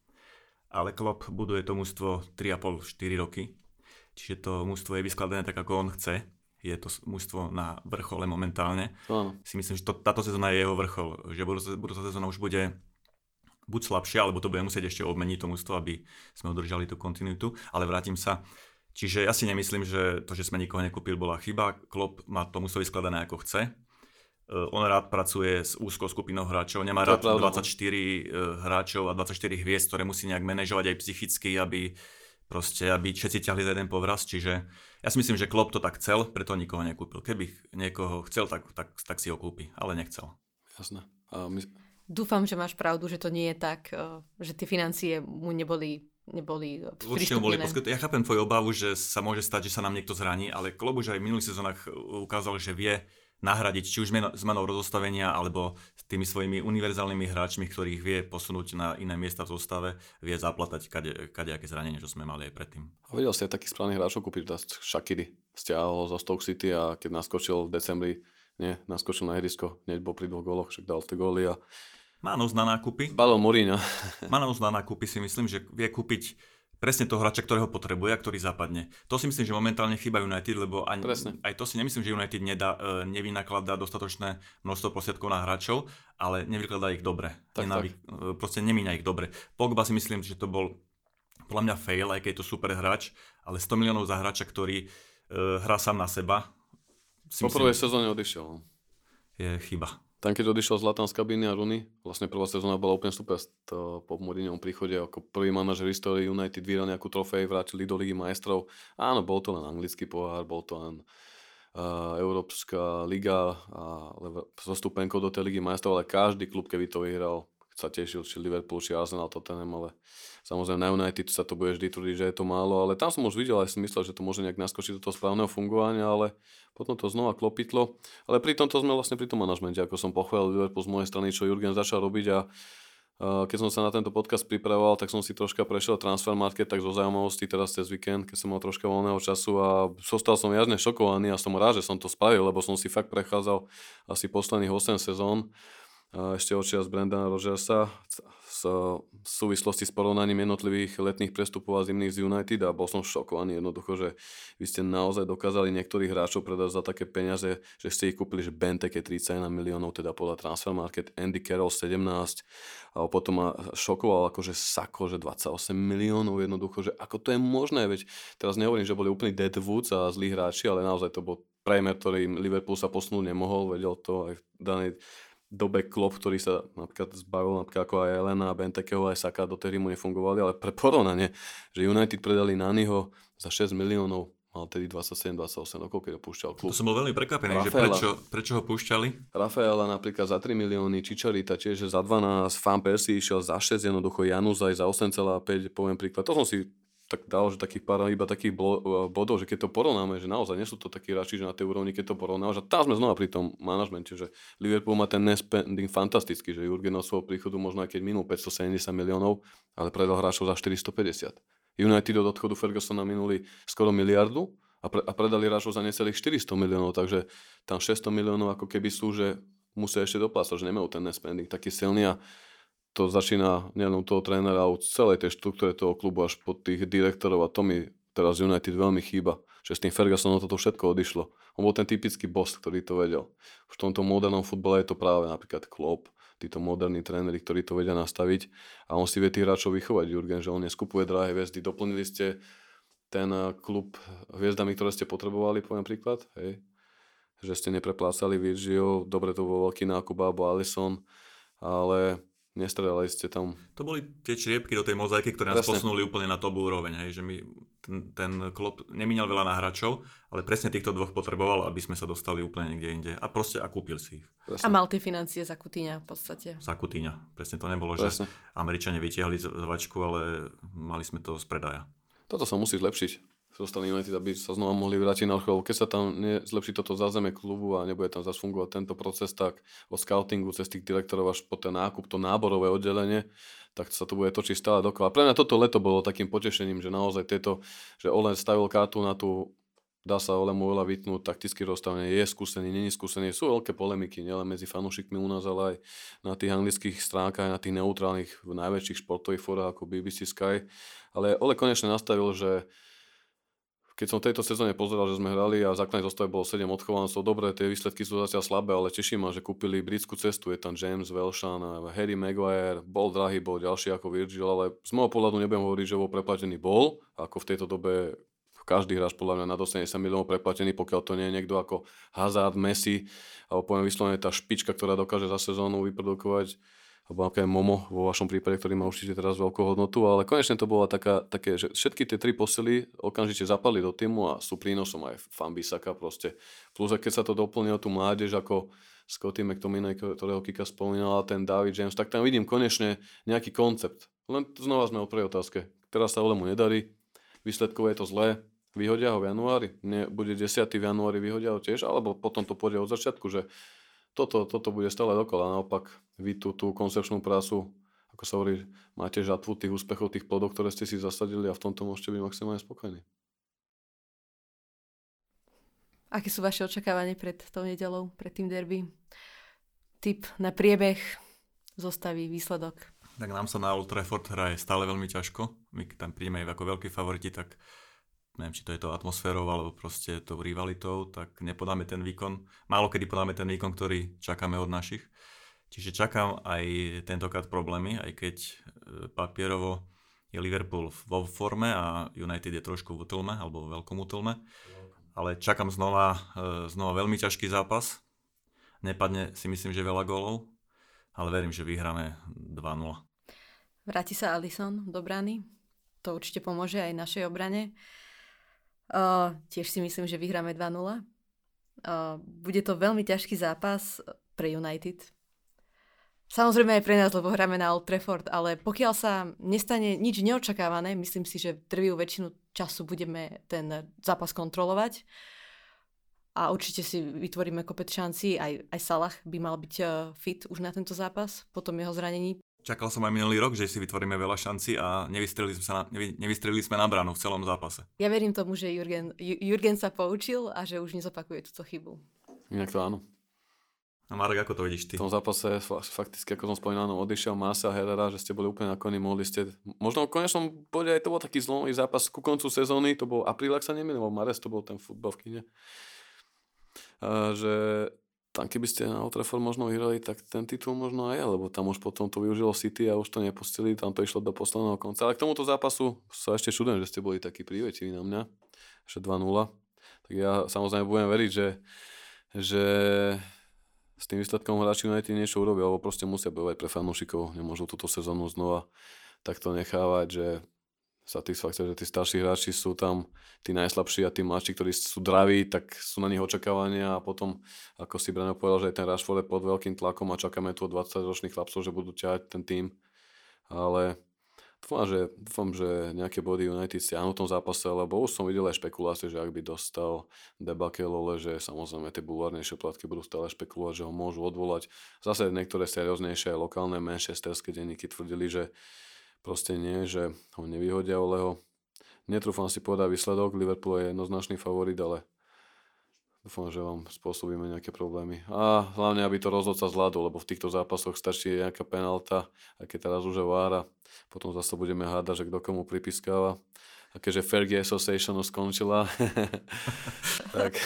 Ale klub buduje to mužstvo 3,5-4 roky. Čiže to mužstvo je vyskladané tak, ako on chce. Je to mužstvo na vrchole momentálne. Áno. Si myslím, že to, táto sezóna je jeho vrchol. Že budúca, budúca sezóna už bude buď slabšia, alebo to bude musieť ešte obmeniť to mužstvo, aby sme udržali tú kontinuitu. Ale vrátim sa Čiže ja si nemyslím, že to, že sme nikoho nekúpil, bola chyba. Klopp má to musel vyskladané ako chce. Uh, on rád pracuje s úzkou skupinou hráčov, nemá rád pravda, 24 uh, hráčov a 24 hviezd, ktoré musí nejak manažovať aj psychicky, aby proste, aby všetci ťahli za jeden povraz. Čiže ja si myslím, že Klopp to tak chcel, preto nikoho nekúpil. Keby niekoho chcel, tak, tak, tak si ho kúpi, ale nechcel. Jasné. A my... Dúfam, že máš pravdu, že to nie je tak, uh, že tie financie mu neboli neboli Určite boli poskytnuté. Ja chápem tvoju obavu, že sa môže stať, že sa nám niekto zraní, ale Klob už aj v minulých sezónach ukázal, že vie nahradiť či už zmenou rozostavenia alebo tými svojimi univerzálnymi hráčmi, ktorých vie posunúť na iné miesta v zostave, vie zaplatať kade, kadejaké zranenie, čo sme mali aj predtým. A vedel ste taký správny hráčov kúpiť, Shakiri stiahol zo Stoke City a keď naskočil v decembri, nie, naskočil na ihrisko, hneď bol pri dvoch góloch, však dal tie góly a má nos na nákupy. Balo Mourinho. Má nos na nákupy si myslím, že vie kúpiť presne toho hráča, ktorého potrebuje a ktorý zapadne. To si myslím, že momentálne chýba United, lebo ani, aj to si nemyslím, že United nedá, e, nevynakladá dostatočné množstvo posiedkov na hráčov, ale nevykladá ich dobre. Tak, Nenaví, tak. E, proste nemíňa ich dobre. Pogba si myslím, že to bol podľa mňa fail, aj keď je to super hráč, ale 100 miliónov za hráča, ktorý e, hrá sám na seba. Po prvej sezóne odišiel. Je chyba. Tam, keď odišiel Zlatan z kabíny a Runy, vlastne prvá sezóna bola úplne super to, po Mourinhovom príchode, ako prvý manažer histórie United vyhral nejakú trofej, vrátili do Ligy majstrov. Áno, bol to len anglický pohár, bol to len uh, Európska liga a so stupenkou do tej Ligy majstrov, ale každý klub, keby to vyhral, sa tešil, či Liverpool, či Arsenal, Tottenham, ale samozrejme na United sa to bude vždy tvrdiť, že je to málo, ale tam som už videl, aj som myslel, že to môže nejak naskočiť do toho správneho fungovania, ale potom to znova klopitlo. Ale pri tomto sme vlastne pri tom manažmente, ako som pochválil Liverpool z mojej strany, čo Jurgen začal robiť a keď som sa na tento podcast pripravoval, tak som si troška prešiel transfer market, tak zo zaujímavosti teraz cez víkend, keď som mal troška voľného času a zostal som jasne šokovaný a som rád, že som to spravil, lebo som si fakt prechádzal asi posledných 8 sezón ešte očias Brandana Rogersa v súvislosti s porovnaním jednotlivých letných prestupov a zimných z United a bol som šokovaný jednoducho, že vy ste naozaj dokázali niektorých hráčov predať za také peniaze, že ste ich kúpili, že Benteke 31 miliónov, teda podľa Transfer Market, Andy Carroll 17 a potom ma šokoval akože Sako, že 28 miliónov jednoducho, že ako to je možné, veď teraz nehovorím, že boli úplný deadwoods a zlí hráči, ale naozaj to bol primer, ktorý Liverpool sa posunúť nemohol, vedel to aj danej dobe Klopp, ktorý sa napríklad zbavil napríklad ako aj Elena, Bentekeho, aj Saka do tej mu nefungovali, ale pre porovnanie, že United predali Naniho za 6 miliónov mal tedy 27-28 rokov, keď ho púšťal klub. To som bol veľmi prekvapený, Rafaela, že prečo, prečo ho púšťali? Rafaela napríklad za 3 milióny, Čičarita tiež za 12, Fan Persi išiel za 6, jednoducho Janus aj za 8,5, poviem príklad. To som si tak dal, že takých pár iba takých bodov, že keď to porovnáme, že naozaj nie sú to takí radši, že na tej úrovni, keď to porovnáme, že tam sme znova pri tom manažmente, že Liverpool má ten nespending fantastický, že Jurgen od svojho príchodu možno aj keď minul 570 miliónov, ale predal hráčov za 450. United od odchodu Fergusona minuli skoro miliardu a, pre, a predali hráčov za necelých 400 miliónov, takže tam 600 miliónov ako keby sú, že musia ešte doplácať, že nemajú ten spending taký silný a to začína nielen toho trénera, ale celej tej štruktúre toho klubu až pod tých direktorov a to mi teraz United veľmi chýba, že s tým Fergusonom toto všetko odišlo. On bol ten typický boss, ktorý to vedel. V tomto modernom futbale je to práve napríklad Klopp, títo moderní tréneri, ktorí to vedia nastaviť a on si vie tých hráčov vychovať, Jurgen, že on neskupuje drahé hviezdy. Doplnili ste ten eh, klub hviezdami, ktoré ste potrebovali, poviem príklad, hej. že ste nepreplácali Virgil, dobre to bol veľký nákup alebo Alisson, ale nestredali ste tam. To boli tie čriepky do tej mozaiky, ktoré nás presne. posunuli úplne na top úroveň, hej, že my ten, ten klub nemínal veľa na hráčov, ale presne týchto dvoch potreboval, aby sme sa dostali úplne niekde inde a proste a kúpil si ich. Presne. A mal tie financie za Kutíňa v podstate. Za Kutíňa, presne to nebolo, presne. že Američania vytiahli z vačku, ale mali sme to z predaja. Toto sa musí zlepšiť zostali United, aby sa znova mohli vrátiť na vrchol. Keď sa tam zlepší toto zázemie klubu a nebude tam zase fungovať tento proces, tak o scoutingu cez tých direktorov až po ten nákup, to náborové oddelenie, tak sa to bude točiť stále dokola. Pre mňa toto leto bolo takým potešením, že naozaj tieto, že Olen stavil kartu na tú dá sa Olemu veľa vytnúť, takticky rozstavenie, je skúsený, není skúsený. Sú veľké polemiky, nielen medzi fanúšikmi u nás, ale aj na tých anglických stránkach, na tých neutrálnych, v najväčších športových fórach ako BBC Sky. Ale Ole konečne nastavil, že keď som v tejto sezóne pozeral, že sme hrali a v základnej zostave bolo 7 odchovancov, dobre, tie výsledky sú zatiaľ slabé, ale teším ma, že kúpili britskú cestu, je tam James Welshan, Harry Maguire, bol drahý, bol ďalší ako Virgil, ale z môjho pohľadu nebudem hovoriť, že bol preplatený. Bol, ako v tejto dobe každý hráč podľa mňa na 80 miliónov preplatený, pokiaľ to nie je niekto ako Hazard, Messi, alebo poviem vyslovene tá špička, ktorá dokáže za sezónu vyprodukovať alebo aké Momo vo vašom prípade, ktorý má určite teraz veľkú hodnotu, ale konečne to bola taká, také, že všetky tie tri posily okamžite zapali do týmu a sú prínosom aj Fambisaka proste. Plus, keď sa to doplní o tú mládež, ako Scotty McTominay, ktorého Kika spomínala, ten David James, tak tam vidím konečne nejaký koncept. Len znova sme o prvej otázke. Teraz sa Olemu nedarí, výsledkové je to zlé, vyhodia ho v januári, nie, bude 10. v januári, vyhodia ho tiež, alebo potom to pôjde od začiatku, že toto, toto bude stále dokola. Naopak, vy tú, tú koncepčnú prácu, ako sa hovorí, máte žatvu tých úspechov, tých plodov, ktoré ste si zasadili a v tomto môžete byť maximálne spokojní. Aké sú vaše očakávanie pred tou nedelou, pred tým derby? Typ na priebeh, zostaví, výsledok? Tak nám sa na Old Trafford hraje stále veľmi ťažko. My tam príjme ako veľkí favoriti, tak neviem, či to je to atmosférou alebo proste tou rivalitou, tak nepodáme ten výkon. Málo kedy podáme ten výkon, ktorý čakáme od našich. Čiže čakám aj tentokrát problémy, aj keď e, papierovo je Liverpool vo forme a United je trošku v utlme, alebo v veľkom utlme. Ale čakám znova, e, znova veľmi ťažký zápas. Nepadne si myslím, že veľa gólov, ale verím, že vyhráme 2-0. Vráti sa Alisson do brany. To určite pomôže aj našej obrane. Uh, tiež si myslím, že vyhráme 2-0. Uh, bude to veľmi ťažký zápas pre United. Samozrejme aj pre nás, lebo hráme na Old Trafford, ale pokiaľ sa nestane nič neočakávané, myslím si, že drvivú väčšinu času budeme ten zápas kontrolovať a určite si vytvoríme kopec šancí. Aj, aj Salah by mal byť fit už na tento zápas po tom jeho zranení. Čakal som aj minulý rok, že si vytvoríme veľa šanci a nevystrelili sme, sa na, nevy, nevystrelili sme na bránu v celom zápase. Ja verím tomu, že Jurgen, Jurgen sa poučil a že už nezopakuje túto chybu. Inak to áno. A Marek, ako to vidíš ty? V tom zápase fakticky, ako som spomínal, no, odišiel Masa Herrera, že ste boli úplne nakoniec, mohli ste... Možno v konečnom bode aj to bol taký zlomový zápas ku koncu sezóny, to bol apríl, ak sa nemýlim, alebo Mares, to bol ten futbal v kine. A, že tam keby ste na Old Trafford možno vyhrali, tak ten titul možno aj, lebo tam už potom to využilo City a už to nepustili, tam to išlo do posledného konca. Ale k tomuto zápasu sa ešte čudujem, že ste boli takí prívetiví na mňa, že 2-0. Tak ja samozrejme budem veriť, že, že s tým výsledkom hráči United niečo urobia, alebo proste musia bojovať pre fanúšikov. Nemôžu túto sezónu znova takto nechávať, že satisfakcia, že tí starší hráči sú tam tí najslabší a tí mladší, ktorí sú draví, tak sú na nich očakávania a potom, ako si Breno povedal, že aj ten Rashford je pod veľkým tlakom a čakáme tu 20-ročných chlapcov, že budú ťahať ten tým. Ale Dúfam, že, dúfam, že nejaké body United stiahnu v tom zápase, lebo už som videl aj špekulácie, že ak by dostal Debakelole, že samozrejme tie bulvárnejšie platky budú stále špekulovať, že ho môžu odvolať. Zase niektoré serióznejšie lokálne manchesterské denníky tvrdili, že proste nie, že ho nevyhodia Oleho. Netrúfam si povedať výsledok, Liverpool je jednoznačný favorit, ale Dúfam, že vám spôsobíme nejaké problémy. A hlavne, aby to rozhodca zvládol, lebo v týchto zápasoch stačí nejaká penalta, aj keď teraz už je vára. Potom zase budeme hádať, že kto komu pripiskáva. A keďže Fergie Association skončila, tak,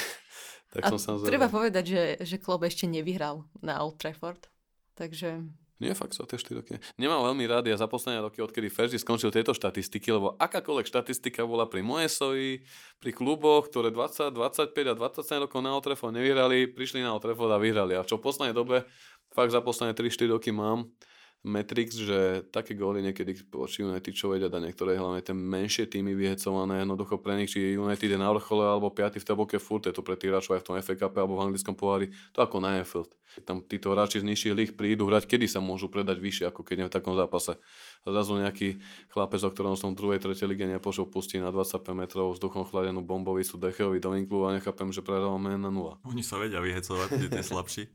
tak som sa Treba povedať, že, že klub ešte nevyhral na Old Trafford. Takže nie, fakt sa tie 4 roky. Nemám veľmi rád ja za posledné roky, odkedy Fergie skončil tieto štatistiky, lebo akákoľvek štatistika bola pri Moesovi, pri kluboch, ktoré 20, 25 a 27 rokov na Otrefo nevyhrali, prišli na Otrefo a vyhrali. A čo v poslednej dobe, fakt za posledné 3-4 roky mám, Matrix, že také góly niekedy voči United, čo vedia dať niektoré, hlavne tie menšie týmy vyhecované, jednoducho pre nich, či United je na vrchole alebo 5 v tabulke furt, je to pre tých hráčov aj v tom FA Cup alebo v anglickom pohári, to ako na Anfield. Tam títo hráči z nižších líh prídu hrať, kedy sa môžu predať vyššie, ako keď nie v takom zápase. Zrazu nejaký chlapec, o ktorom som v druhej, tretej lige nepošiel pustiť na 25 metrov vzduchom chladenú bombovicu Decheovi do vinklu a nechápem, že prehrávame na nula. Oni sa vedia vyhecovať, tie slabší.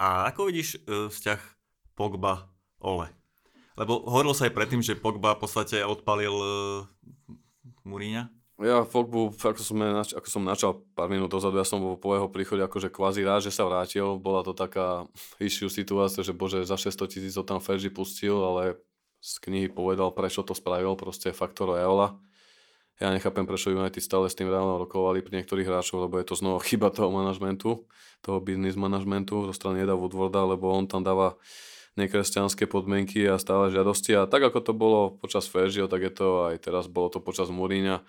A ako vidíš e, vzťah Pogba Ole. Lebo hovorilo sa aj predtým, že Pogba v podstate odpalil uh, Muríňa. Ja Pogbu, ako som, ako som načal pár minút dozadu, ja som bol po jeho príchode akože kvázi rád, že sa vrátil. Bola to taká issue situácia, že bože, za 600 tisíc ho tam Fergie pustil, ale z knihy povedal, prečo to spravil, proste faktor Eola. Ja nechápem, prečo United stále s tým reálne rokovali pri niektorých hráčov, lebo je to znova chyba toho manažmentu, toho business manažmentu zo strany Eda Woodwarda, lebo on tam dáva nekresťanské podmienky a stále žiadosti. A tak ako to bolo počas Feržio, tak je to aj teraz, bolo to počas Mourinha,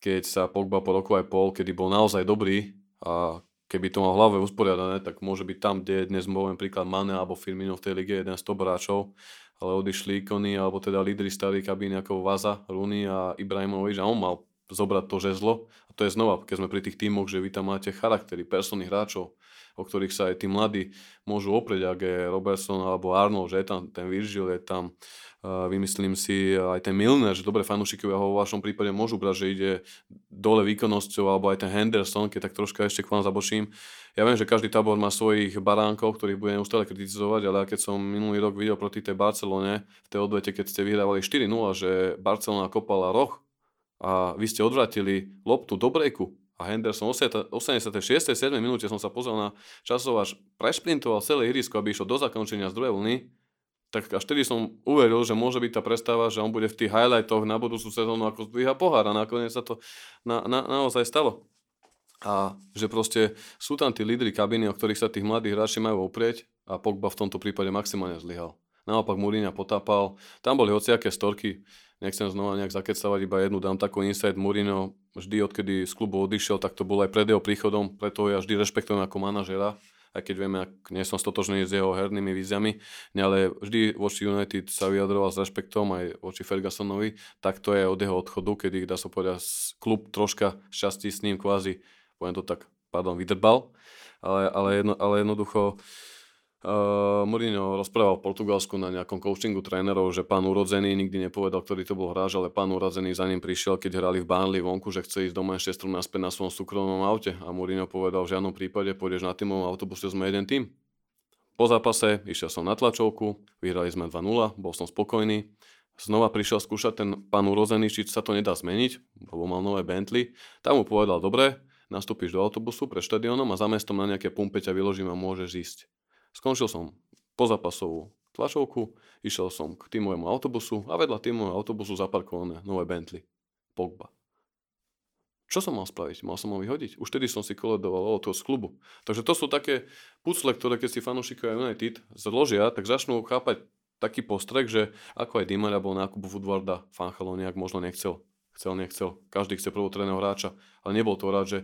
keď sa Pogba po roku aj pol, kedy bol naozaj dobrý a keby to mal v hlave usporiadané, tak môže byť tam, kde je dnes môžem príklad Mane alebo Firmino v tej lige jeden z top hráčov, ale odišli ikony alebo teda lídry starých kabíny ako Vaza, Rooney a Ibrahimovič a on mal zobrať to žezlo. A to je znova, keď sme pri tých tímoch, že vy tam máte charaktery, personých hráčov, o ktorých sa aj tí mladí môžu oprieť, ak je Robertson alebo Arnold, že je tam ten Virgil, je tam uh, vymyslím si aj ten Milner, že dobre fanúšikovia ho vo vašom prípade môžu brať, že ide dole výkonnosťou, alebo aj ten Henderson, keď tak troška ešte k vám zabočím. Ja viem, že každý tábor má svojich baránkov, ktorých bude neustále kritizovať, ale keď som minulý rok videl proti tej Barcelone, v tej odvete, keď ste vyhrávali 4-0, že Barcelona kopala roh a vy ste odvratili loptu do breaku a Henderson 86. 7. minúte som sa pozrel na časovač, prešprintoval celé ihrisko, aby išlo do zakončenia z druhej vlny, tak až vtedy som uveril, že môže byť tá predstava, že on bude v tých highlightoch na budúcu sezónu ako zdvíha pohár a nakoniec sa to na, na, naozaj stalo. A že proste sú tam tí lídry kabiny, o ktorých sa tých mladých hráči majú oprieť a Pogba v tomto prípade maximálne zlyhal. Naopak Mourinho potápal, tam boli hociaké storky, nechcem znova nejak zakecavať, iba jednu dám takú insight. Mourinho vždy, odkedy z klubu odišiel, tak to bolo aj pred jeho príchodom, preto ja vždy rešpektujem ako manažera, aj keď vieme, ak nie som stotožný s jeho hernými víziami, ale vždy voči United sa vyjadroval s rešpektom aj voči Fergusonovi, tak to je od jeho odchodu, kedy dá sa povedať, klub troška šťastí s ním kvázi, poviem to tak, pardon, vydrbal, ale, ale, jedno, ale jednoducho Uh, Mourinho rozprával v Portugalsku na nejakom coachingu trénerov, že pán urodzený nikdy nepovedal, ktorý to bol hráč, ale pán urodzený za ním prišiel, keď hrali v Burnley vonku, že chce ísť do Manchesteru naspäť na svojom súkromnom aute. A Mourinho povedal, v žiadnom prípade pôjdeš na týmovom autobuse, sme jeden tým. Po zápase išiel som na tlačovku, vyhrali sme 2-0, bol som spokojný. Znova prišiel skúšať ten pán urozený, či sa to nedá zmeniť, lebo mal nové Bentley. Tam mu povedal, dobre, nastúpiš do autobusu pre štadiónom a za mestom na nejaké pumpe ťa vyložím a môžeš ísť. Skončil som pozapasovú tlačovku, išiel som k týmovému autobusu a vedľa týmového autobusu zaparkované nové Bentley. Pogba. Čo som mal spraviť? Mal som ho vyhodiť? Už tedy som si koledoval o toho z klubu. Takže to sú také pucle, ktoré keď si fanúšikovia United zložia, tak začnú chápať taký postrek, že ako aj Dimara bol nákupu Woodwarda, Fanchalo nejak možno nechcel. Chcel, nechcel. Každý chce prvotreného hráča, ale nebol to rád, že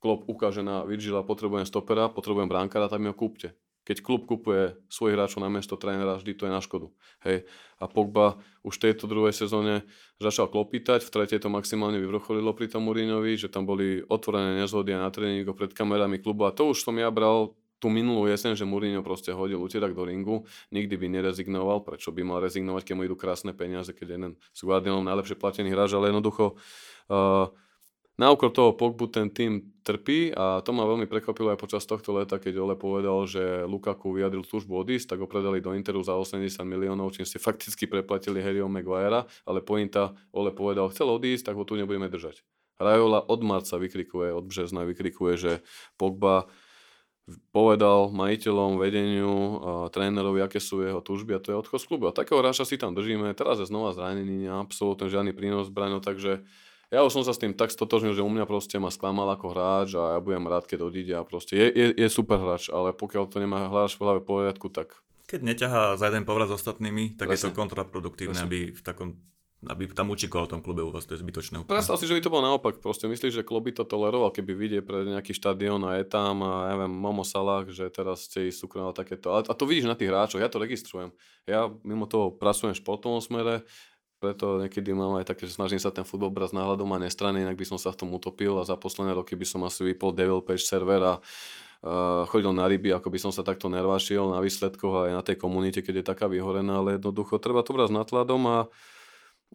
Klopp ukáže na Virgila, potrebujem stopera, potrebujem bránkara, tak mi ho kúpte keď klub kupuje svojich hráčov na miesto trénera, vždy to je na škodu. Hej. A Pogba už v tejto druhej sezóne začal klopítať, v tretej to maximálne vyvrcholilo pri tom Mourinhovi, že tam boli otvorené nezhody na tréningu pred kamerami klubu a to už som ja bral tú minulú jesen, že Mourinho proste hodil utierak do ringu, nikdy by nerezignoval, prečo by mal rezignovať, keď mu idú krásne peniaze, keď jeden s Guardiolom najlepšie platený hráč, ale jednoducho uh, na úkor toho Pogbu ten tým trpí a to ma veľmi prekvapilo aj počas tohto leta, keď Ole povedal, že Lukaku vyjadril túžbu odísť, tak ho predali do Interu za 80 miliónov, čím ste fakticky preplatili Harryho Maguirea, ale pointa Ole povedal, chcel odísť, tak ho tu nebudeme držať. Rajola od marca vykrikuje, od března vykrikuje, že Pogba povedal majiteľom, vedeniu, trénerovi, aké sú jeho túžby a to je odchod z klubu. A takého hráča si tam držíme. Teraz je znova zranený, absolútne žiadny prínos zbraňo, takže ja už som sa s tým tak stotožnil, že u mňa proste ma sklamal ako hráč a ja budem rád, keď odíde a proste je, je, je super hráč, ale pokiaľ to nemá hráč v hlave poriadku, tak... Keď neťahá za jeden povrat s ostatnými, tak Presne. je to kontraproduktívne, Presne. aby v takom aby tam učikoval v tom klube u vás, to je zbytočné. Predstav si, že by to bolo naopak. Proste myslíš, že klub by to toleroval, keby vidie pre nejaký štadión a je tam a ja viem, Momo Salah, že teraz chce ísť takéto. A, a to vidíš na tých hráčoch, ja to registrujem. Ja mimo toho pracujem v športovom smere, preto niekedy mám aj také, že snažím sa ten futbol brať s náhľadom a nestrany, inak by som sa v tom utopil a za posledné roky by som asi vypol Devil Page server a uh, chodil na ryby, ako by som sa takto nervášil na výsledkoch aj na tej komunite, keď je taká vyhorená, ale jednoducho treba to brať s nadhľadom a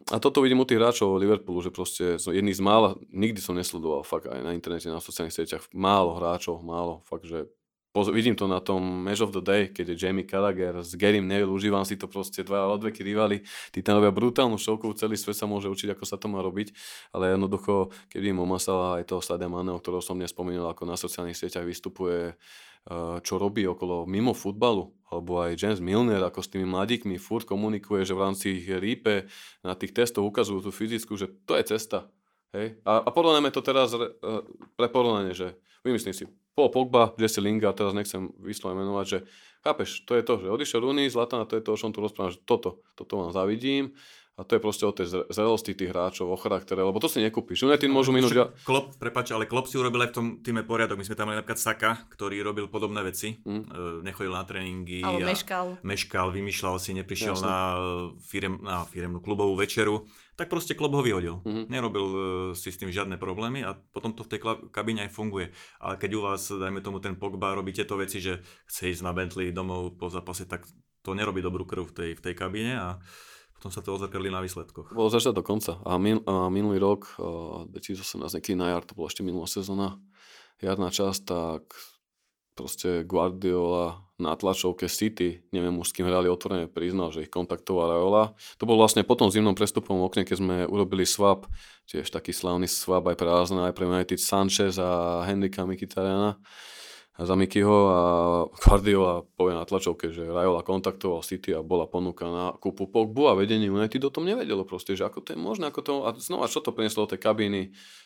a toto vidím u tých hráčov Liverpoolu, že proste jedný z mála, nikdy som nesledoval fakt aj na internete, na sociálnych sieťach, málo hráčov, málo, fakt, že Poz, vidím to na tom Match of the Day, keď je Jamie Gallagher s Garym Neville, užívam si to proste, dva odveky rivali, robia brutálnu šovku, celý svet sa môže učiť, ako sa to má robiť, ale jednoducho, keď vidím Omasala aj toho Sadia Maneho, ktorého som nespomínal, ako na sociálnych sieťach vystupuje, eh, čo robí okolo mimo futbalu, alebo aj James Milner, ako s tými mladíkmi furt komunikuje, že v rámci rípe na tých testoch ukazujú tú fyzickú, že to je cesta. Hej? A, a porovnáme to teraz re, uh, pre porovnanie, že vymyslím si, Paul Pogba, Jesse Lingard, teraz nechcem vyslovene menovať, že chápeš, to je to, že odišiel Rooney, Zlatan to je to, o čom tu rozprávam, že toto, toto vám zavidím a to je proste o tej zrelosti tých hráčov, o charaktere, lebo to si nekúpiš. United môžu minúť... Klop, prepáč, ale Klop si urobil aj v tom týme poriadok. My sme tam mali napríklad Saka, ktorý robil podobné veci. Mm. Nechodil na tréningy. Ale meškal. Meškal, vymýšľal si, neprišiel Jasne. na, firem, na firemnú klubovú večeru tak proste klub ho vyhodil. Mm-hmm. Nerobil uh, si s tým žiadne problémy a potom to v tej kabíne aj funguje. Ale keď u vás, dajme tomu, ten Pogba robí tieto veci, že chce ísť na Bentley domov po zápase, tak to nerobí dobrú krv v tej, v tej kabíne a potom sa to ozrkadli na výsledkoch. Bolo začať do konca. A, min, a minulý rok, uh, 2018, niekedy na jar, to bola ešte minulá sezóna, jarná časť, tak proste Guardiola na tlačovke City, neviem už s kým hrali otvorene, priznal, že ich kontaktoval Raiola. To bol vlastne potom zimnom prestupom okne, keď sme urobili swap, tiež taký slavný swap aj pre Arsenal, aj pre United Sanchez a Hendrika Mkhitarjana za Mikyho a Guardiola povie na tlačovke, že Raiola kontaktoval City a bola ponuka na kúpu Pogbu a vedenie United o tom nevedelo proste, že ako to je možné, ako to, a znova čo to prinieslo do tej kabíny,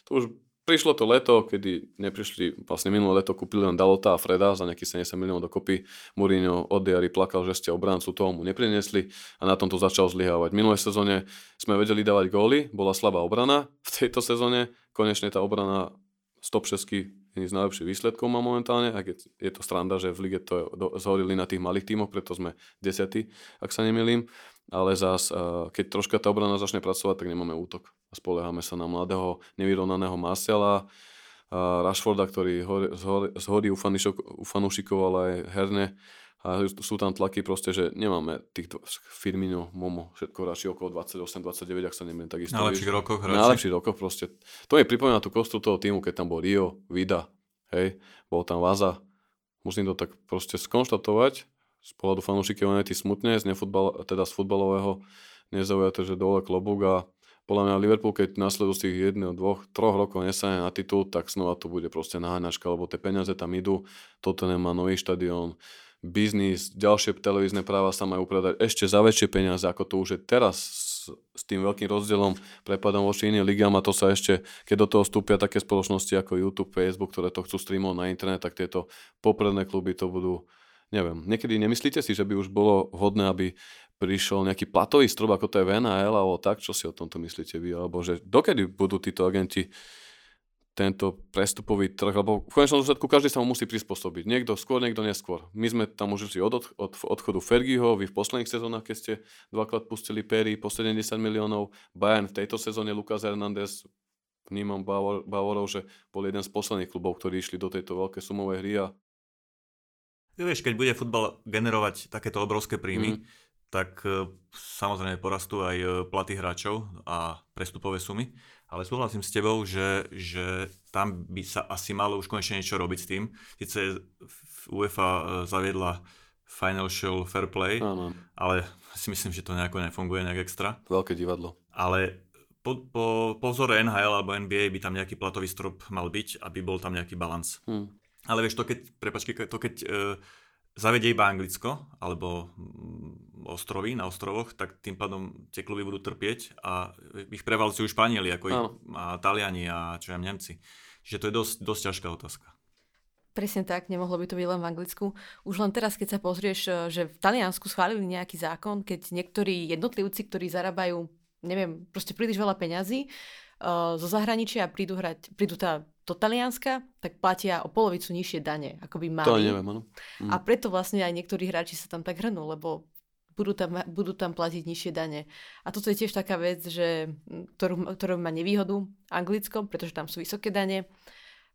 to už prišlo to leto, kedy neprišli, vlastne minulé leto kúpili len Dalota a Freda za nejakých 70 miliónov dokopy. Mourinho od diary plakal, že ste obrancu toho mu neprinesli a na tom to začal zlyhávať. Minulé sezóne sme vedeli dávať góly, bola slabá obrana. V tejto sezóne konečne tá obrana stop 6 jedný z najlepších výsledkov má momentálne, ak je, je to stranda, že v lige to zhorili na tých malých tímoch, preto sme desiatí, ak sa nemýlim ale zás, keď troška tá obrana začne pracovať, tak nemáme útok. Spoliehame sa na mladého, nevyrovnaného Marcela, Rashforda, ktorý zhorí u fanúšikov, ale aj herne. A sú tam tlaky proste, že nemáme tých Firmino, Momo, všetko radšej okolo 28-29, ak sa nemiem takisto. Na lepších rokoch hráči. Na lepších rokoch proste. To mi pripomína tú kostru toho týmu, keď tam bol Rio, Vida, hej, bol tam Vaza. Musím to tak proste skonštatovať, z pohľadu fanúšikov United smutne, z, nefutbal, teda z futbalového nezaujate, že dole klobúk a podľa mňa Liverpool, keď nasledujúcich jedného, dvoch, troch rokov nesane na titul, tak znova to bude proste naháňačka, lebo tie peniaze tam idú, toto nemá nový štadión, biznis, ďalšie televízne práva sa majú predať ešte za väčšie peniaze, ako to už je teraz s, s tým veľkým rozdielom prepadom voči iným ligám a to sa ešte, keď do toho vstúpia také spoločnosti ako YouTube, Facebook, ktoré to chcú streamovať na internet, tak tieto popredné kluby to budú neviem, niekedy nemyslíte si, že by už bolo vhodné, aby prišiel nejaký platový strop, ako to je v alebo tak, čo si o tomto myslíte vy, alebo že dokedy budú títo agenti tento prestupový trh, lebo v konečnom dôsledku každý sa mu musí prispôsobiť. Niekto skôr, niekto neskôr. My sme tam už išli od, od, odchodu Fergieho, vy v posledných sezónach, keď ste dvakrát pustili Perry po 70 miliónov, Bayern v tejto sezóne Lucas Hernandez, vnímam Bavorov, že bol jeden z posledných klubov, ktorí išli do tejto veľké sumovej hry a Vieš, keď bude futbal generovať takéto obrovské príjmy, mm. tak e, samozrejme porastú aj e, platy hráčov a prestupové sumy. Ale súhlasím s tebou, že, že tam by sa asi malo už konečne niečo robiť s tým. Sice UEFA e, zaviedla financial fair play, Áno. ale si myslím, že to nejako nefunguje nejak extra. Veľké divadlo. Ale po, po, po vzore NHL alebo NBA by tam nejaký platový strop mal byť, aby bol tam nejaký balans. Hmm. Ale vieš, to keď, prepačky, to keď e, zavedie iba Anglicko, alebo mm, ostrovy na ostrovoch, tak tým pádom tie kluby budú trpieť a ich prevalcujú Španieli, ako ich, a Taliani a čo ja Nemci. Čiže to je dosť, dosť ťažká otázka. Presne tak, nemohlo by to byť len v Anglicku. Už len teraz, keď sa pozrieš, e, že v Taliansku schválili nejaký zákon, keď niektorí jednotlivci, ktorí zarábajú, neviem, proste príliš veľa peňazí, uh, zo zahraničia prídu, hrať, prídu tá do Talianska, tak platia o polovicu nižšie dane, ako by mali. To neviem, áno. Mm. A preto vlastne aj niektorí hráči sa tam tak hrnú, lebo budú tam, budú tam platiť nižšie dane. A toto je tiež taká vec, že, ktorú, ktorú má nevýhodu Anglickom, pretože tam sú vysoké dane.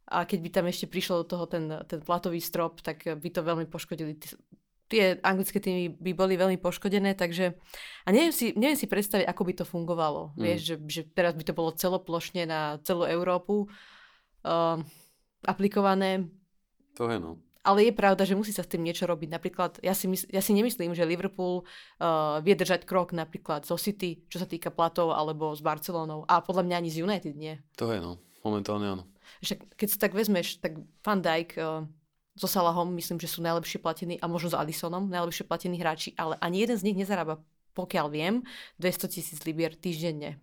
A keď by tam ešte prišlo do toho ten, ten platový strop, tak by to veľmi poškodili tie anglické týmy by boli veľmi poškodené, takže a neviem si, neviem si predstaviť, ako by to fungovalo. Mm. Vieš, že, že teraz by to bolo celoplošne na celú Európu uh, aplikované. To je no. Ale je pravda, že musí sa s tým niečo robiť. Napríklad, ja si, mysl, ja si nemyslím, že Liverpool uh, vie držať krok napríklad zo City, čo sa týka platov, alebo s Barcelonou. A podľa mňa ani z United nie. To je no. Momentálne áno. Však, keď si tak vezmeš, tak Van Dijk uh, so Salahom myslím, že sú najlepšie platení a možno s Alisonom najlepšie platení hráči, ale ani jeden z nich nezarába, pokiaľ viem, 200 tisíc libier týždenne.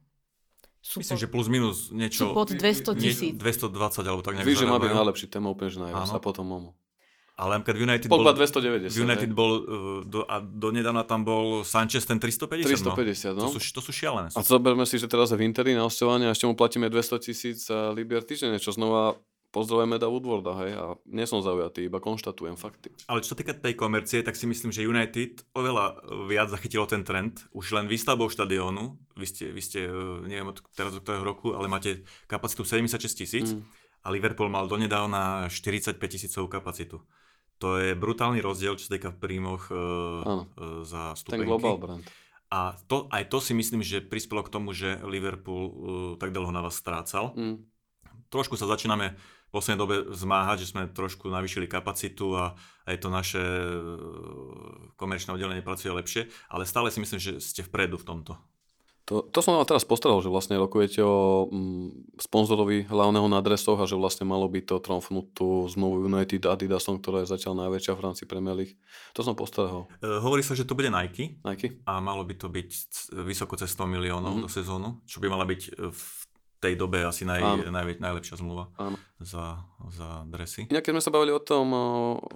Sú Myslím, pod, že plus minus niečo... Sú pod 200 tisíc. 220 alebo tak nejak Víš, že má byť najlepší téma úplne, že najviac a potom Momo. Ale keď United Pogba bol... 290. United bol, uh, do, a do nedávna tam bol Sanchez ten 350. 350, no. To sú, to sú šialené. A zoberme si, že teraz je v Interi na osťovanie a ešte mu platíme 200 tisíc libier týždenne, čo znova pozdravujeme da Woodwarda, hej, a nie som zaujatý, iba konštatujem fakty. Ale čo sa týka tej komercie, tak si myslím, že United oveľa viac zachytilo ten trend, už len výstavbou štadiónu, vy ste, vy ste neviem od teraz od ktorého roku, ale máte kapacitu 76 tisíc mm. a Liverpool mal donedávna 45 tisícovú kapacitu. To je brutálny rozdiel, čo sa týka v príjmoch uh, uh, za stupenky. Ten global brand. A to, aj to si myslím, že prispelo k tomu, že Liverpool uh, tak dlho na vás strácal. Mm. Trošku sa začíname poslednej dobe zmáhať, že sme trošku navýšili kapacitu a aj to naše e, komerčné oddelenie pracuje lepšie, ale stále si myslím, že ste vpredu v tomto. To, to som vám teraz postaral, že vlastne rokujete o mm, sponzorovi hlavného na adresoch a že vlastne malo by to tromfnúť tú zmluvu United Adidasom, ktorá je zatiaľ najväčšia v rámci Premier League. To som postaral. E, hovorí sa, že to bude Nike. Nike. A malo by to byť vysoko cez 100 miliónov mm-hmm. do sezónu, čo by mala byť v tej dobe asi naj, naj, najlepšia zmluva Áno. Za, za dresy. Inak keď sme sa bavili o tom o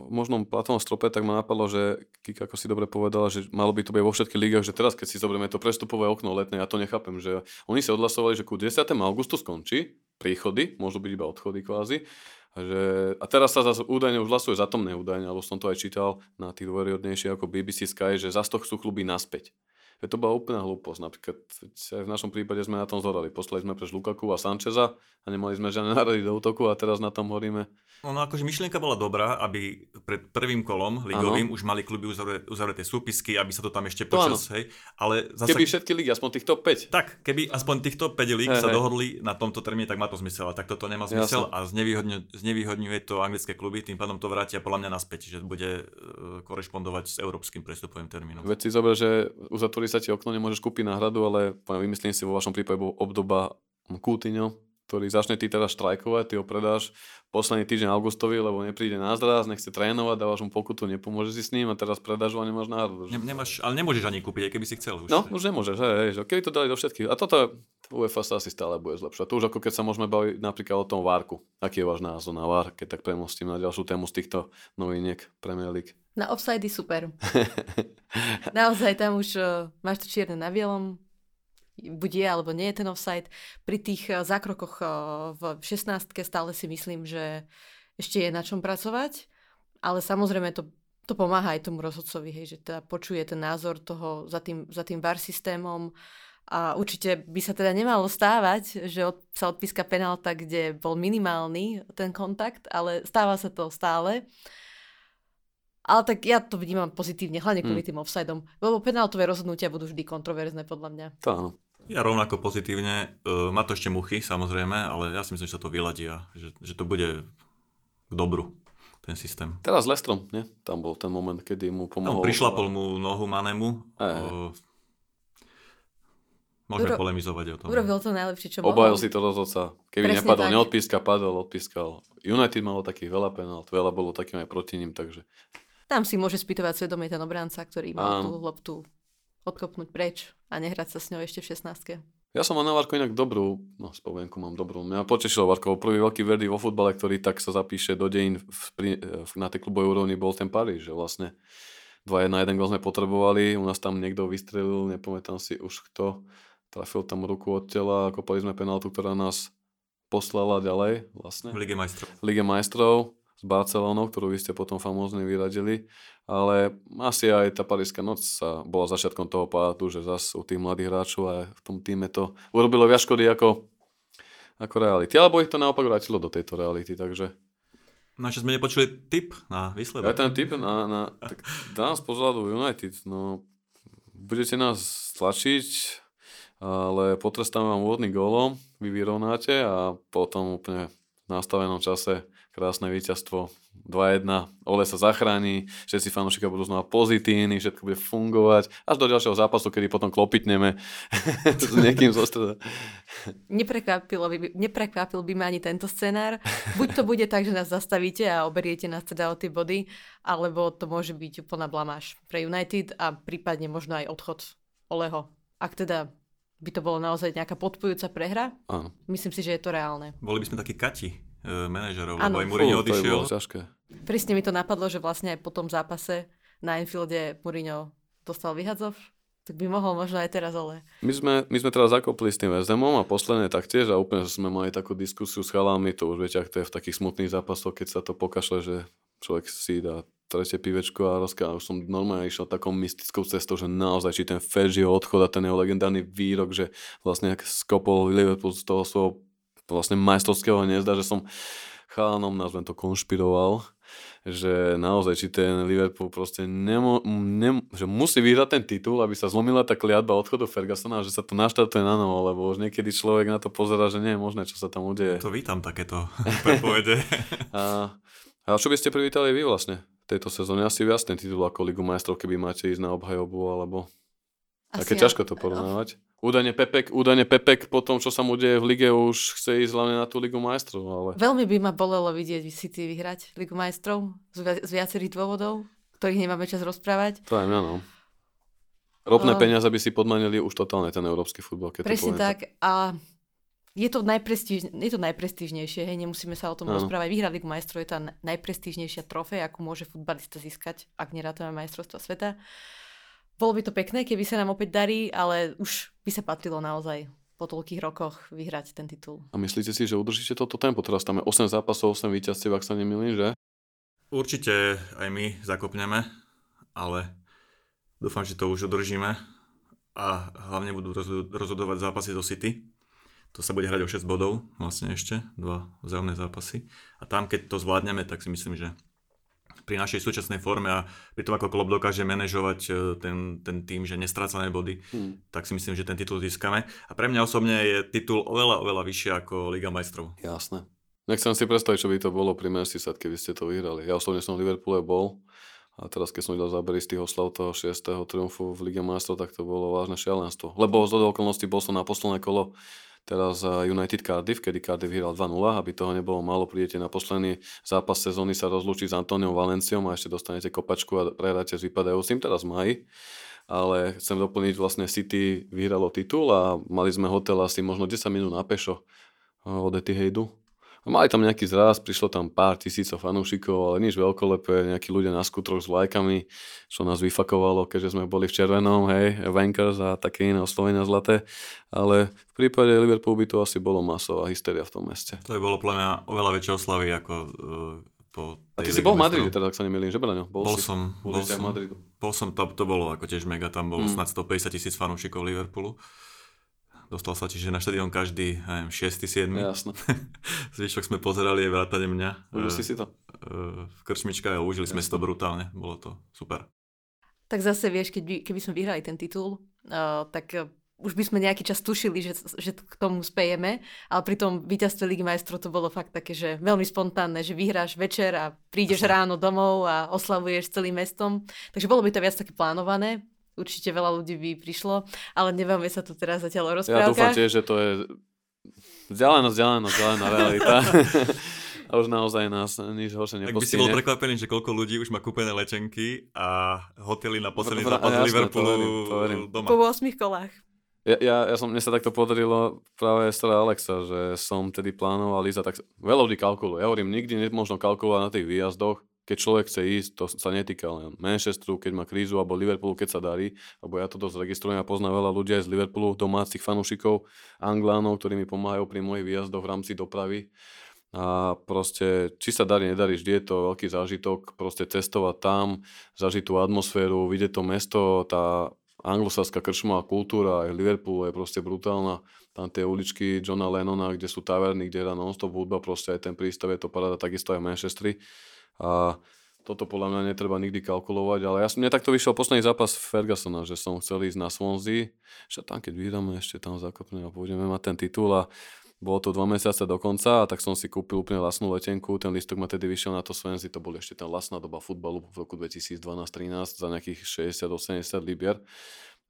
možnom platovom strope, tak ma napadlo, že Kika, ako si dobre povedala, že malo by to byť vo všetkých ligách, že teraz keď si zoberieme to prestupové okno letné, ja to nechápem, že oni sa odhlasovali, že ku 10. augustu skončí príchody, môžu byť iba odchody kvázi. A, že, a teraz sa zase údajne už hlasuje za tomné údajne, alebo som to aj čítal na tých dôveryhodnejších ako BBC Sky, že za to chcú kluby naspäť. To bola úplná hlúposť. Napríklad aj v našom prípade sme na tom zhodali. Poslali sme preč Lukaku a Sančeza a nemali sme žiadne národy do útoku a teraz na tom horíme. No, no akože myšlienka bola dobrá, aby pred prvým kolom ligovým ano. už mali kluby uzavreté, uzavreté súpisky, aby sa to tam ešte počas, hej. Ale zase... Keby všetky ligy, aspoň týchto 5. Tak, keby aspoň týchto 5 líg hey, sa hey. dohodli na tomto termíne, tak má to zmysel. A tak toto nemá zmysel Jasne. a znevýhodňuje, znevýhodňuje to anglické kluby, tým pádom to vrátia podľa mňa naspäť, že bude uh, korešpondovať s európskym prestupovým termínom. Veď si zober, že uzatvorí sa ti okno, nemôžeš kúpiť náhradu, ale vymyslím si, vo vašom prípade obdoba Coutinho, ktorý začne ty teraz štrajkovať, ty ho predáš posledný týždeň augustovi, lebo nepríde na zraz, nechce trénovať, dávaš mu pokutu, nepomôže si s ním a teraz predáš ho a nemáš náhradu. Ne, nemáš, ale nemôžeš ani kúpiť, aj keby si chcel. Už. No, už nemôžeš, hej, hej, že keby to dali do všetkých. A toto UEFA sa asi stále bude zlepšovať. To už ako keď sa môžeme baviť napríklad o tom Várku. Aký je váš názor na Vár, keď tak premostím na ďalšiu tému z týchto noviniek Premier League? Na offside super. Naozaj tam už uh, máš to čierne na bielom, buď je alebo nie je ten offside. Pri tých eh, zákrokoch eh, v 16 stále si myslím, že ešte je na čom pracovať, ale samozrejme to, to pomáha aj tomu rozhodcovi, hej, že teda počuje ten názor toho za tým, za tým VAR systémom a určite by sa teda nemalo stávať, že od, sa odpíska penálta, kde bol minimálny ten kontakt, ale stáva sa to stále. Ale tak ja to vnímam pozitívne, hlavne kvôli mm. tým offsideom, lebo penáltové rozhodnutia budú vždy kontroverzné podľa mňa. To áno. Ja rovnako pozitívne, uh, má to ešte muchy samozrejme, ale ja si myslím, že sa to vyladí a že, že to bude k dobru ten systém. Teraz Lestrom, nie? Tam bol ten moment, kedy mu pomohol. Tam prišlapol mu nohu Manemu. E. Uh, môžeme Uro... polemizovať o tom. Urobil to najlepšie, čo mohol. Obajil si to rozhodca. Keby Presne nepadol, tak. neodpíska, padol, odpískal. United malo takých veľa penalt, veľa bolo takým aj proti ním, takže tam si môže spýtovať svedomie ten obranca, ktorý mal tú loptu odkopnúť preč a nehrať sa s ňou ešte v 16. Ja som mal na Varko inak dobrú, no spomienku mám dobrú. Mňa potešilo Varko, prvý veľký verdy vo futbale, ktorý tak sa zapíše do dejín v, pri, na tej klubovej úrovni bol ten Paríž, že vlastne 2 na jeden gol sme potrebovali, u nás tam niekto vystrelil, nepamätám si už kto, trafil tam ruku od tela, kopali sme penaltu, ktorá nás poslala ďalej vlastne. V Lige majstrov. Lige majstrov s Barcelonou, ktorú vy ste potom famózne vyradili, ale asi aj tá paríska noc sa bola začiatkom toho pádu, že zase u tých mladých hráčov a v tom týme to urobilo viac škody ako, ako reality. Alebo ich to naopak vrátilo do tejto reality, takže... No sme nepočuli tip na výsledok. Ja ten tip na, na tak dám z pohľadu United, no budete nás tlačiť, ale potrestáme vám úvodný gólom, vy vyrovnáte a potom úplne v nastavenom čase krásne víťazstvo 2-1, Ole sa zachráni, všetci fanúšikovia budú znova pozitívni, všetko bude fungovať, až do ďalšieho zápasu, kedy potom klopitneme s niekým zo streda. Neprekvapilo by, neprekvapil by ma ani tento scenár. Buď to bude tak, že nás zastavíte a oberiete nás teda o tie body, alebo to môže byť úplná blamáž pre United a prípadne možno aj odchod Oleho. Ak teda by to bolo naozaj nejaká podpojúca prehra, Áno. myslím si, že je to reálne. Boli by sme takí kati manažerov, lebo aj Mourinho odišiel. Presne mi to napadlo, že vlastne aj po tom zápase na Enfielde Mourinho dostal vyhadzov, tak by mohol možno aj teraz, ale... My sme, my sme teraz zakopli s tým Vezemom a posledne taktiež a úplne sme mali takú diskusiu s chalami, to už viete, ak to je v takých smutných zápasoch, keď sa to pokašle, že človek si dá tretie pivečko a rozká, už som normálne išiel takou mystickou cestou, že naozaj, či ten Fergieho odchod a ten jeho legendárny výrok, že vlastne skopol Liverpool z toho svojho vlastne majstrovského hniezda, že som chalanom, nazvem to, konšpiroval, že naozaj, či ten Liverpool proste nemo, nem, že musí vyhrať ten titul, aby sa zlomila tá kliatba odchodu Fergusona, že sa to naštartuje na novo, lebo už niekedy človek na to pozera, že nie je možné, čo sa tam udeje. To vítam takéto prepovede. a, a čo by ste privítali vy vlastne tejto sezóne? Asi viac ten titul ako Ligu majstrov, keby máte ísť na obhajobu, alebo... Také ja. ťažko to porovnávať. Údajne Pepek, údajne Pepek po tom, čo sa mu deje v lige, už chce ísť hlavne na tú Ligu majstrov. Ale... Veľmi by ma bolelo vidieť City vyhrať Ligu majstrov z, vi- z viacerých dôvodov, ktorých nemáme čas rozprávať. To aj mňa, no. Ropné uh, peniaze by si podmanili už totálne ten európsky futbol. Keď presne tak. A je to, najprestíž, je to najprestížnejšie, hej, nemusíme sa o tom ano. rozprávať. Vyhrať Ligu majstrov je tá najprestížnejšia trofej, akú môže futbalista získať, ak nerátame majstrovstva sveta. Bolo by to pekné, keby sa nám opäť darí, ale už by sa patrilo naozaj po toľkých rokoch vyhrať ten titul. A myslíte si, že udržíte toto tempo? Teraz tam je 8 zápasov, 8 víťazstiev, ak sa nemýlim, že? Určite aj my zakopneme, ale dúfam, že to už udržíme a hlavne budú rozhodovať zápasy do City. To sa bude hrať o 6 bodov, vlastne ešte, dva vzájomné zápasy. A tam, keď to zvládneme, tak si myslím, že pri našej súčasnej forme a pri tom, ako klub dokáže manažovať e, ten, ten tým, že nestrácané body, hmm. tak si myslím, že ten titul získame. A pre mňa osobne je titul oveľa, oveľa vyššie ako Liga majstrov. Jasné. Nechcem si predstaviť, čo by to bolo pri Merseyside, keby ste to vyhrali. Ja osobne som v Liverpoole bol a teraz, keď som videl zábery z tých oslav toho 6. triumfu v Lige majstrov, tak to bolo vážne šialenstvo. Lebo z okolností bol som na posledné kolo teraz United Cardiff, kedy Cardiff vyhral 2-0, aby toho nebolo málo, prídete na posledný zápas sezóny sa rozlúčiť s Antoniom Valenciom a ešte dostanete kopačku a prehráte s vypadajúcim, teraz mají. Ale chcem doplniť, vlastne City vyhralo titul a mali sme hotel asi možno 10 minút na pešo od Etihadu Mali tam nejaký zraz, prišlo tam pár tisícov fanúšikov, ale nič veľkolepé, nejakí ľudia na skutroch s vlajkami, čo nás vyfakovalo, keďže sme boli v červenom, hej, Vankers a také iné oslovenia zlaté. Ale v prípade Liverpool by to asi bolo masová hysteria v tom meste. To by bolo podľa mňa oveľa väčšie oslavy ako uh po A ty si bol v Madride, teda, ak sa nemýlim, že Braňo? Bol, bol si, som, bol, som, bol som, to, to bolo ako tiež mega, tam bolo mm. snad 150 tisíc fanúšikov Liverpoolu. Dostal sa čiže na štadión každý, neviem, 6. 7. Jasno. Zvyšok sme pozerali aj vrátane mňa. Užil si si to? V krčmička a užili sme si to brutálne. Bolo to super. Tak zase vieš, keď by, keby sme vyhrali ten titul, uh, tak uh, už by sme nejaký čas tušili, že, že k tomu spejeme, ale pri tom víťazstve Ligy majstrov to bolo fakt také, že veľmi spontánne, že vyhráš večer a prídeš ráno domov a oslavuješ celým mestom. Takže bolo by to viac také plánované určite veľa ľudí by prišlo, ale nevieme sa tu teraz zatiaľ o rozprávkach. Ja dúfam tiež, že to je vzdialená, vzdialená, vzdialená realita. a už naozaj nás nič horšie nepostihne. Tak by si bol prekvapený, že koľko ľudí už má kúpené letenky a hotely na posledný zápas Liverpoolu to verím, to verím. doma. Po 8 kolách. Ja, ja, ja som, mne sa takto podarilo práve z Alexa, že som tedy plánoval ísť a tak veľa ľudí kalkuluje. Ja hovorím, nikdy nemôžno kalkulovať na tých výjazdoch, keď človek chce ísť, to sa netýka len Manchesteru, keď má krízu, alebo Liverpoolu, keď sa darí, alebo ja to dosť registrujem a poznám veľa ľudí aj z Liverpoolu, domácich fanúšikov, Anglánov, ktorí mi pomáhajú pri mojich výjazdoch v rámci dopravy. A proste, či sa darí, nedarí, vždy je to veľký zážitok, proste cestovať tam, zažiť tú atmosféru, vidieť to mesto, tá anglosaská krčmová kultúra, aj Liverpool je proste brutálna. Tam tie uličky Johna Lennona, kde sú taverny, kde hrá non-stop hudba, proste aj ten prístav je to paráda, takisto aj v Manchesteri. A toto podľa mňa netreba nikdy kalkulovať, ale ja som, mne takto vyšiel posledný zápas Fergusona, že som chcel ísť na Swansea, že tam keď vyhráme, ešte tam zakopneme a pôjdeme mať ten titul a bolo to dva mesiace do konca a tak som si kúpil úplne lasnú letenku, ten listok ma tedy vyšiel na to Swansea, to bol ešte ten lasná doba futbalu v roku 2012-13 za nejakých 60-80 libier.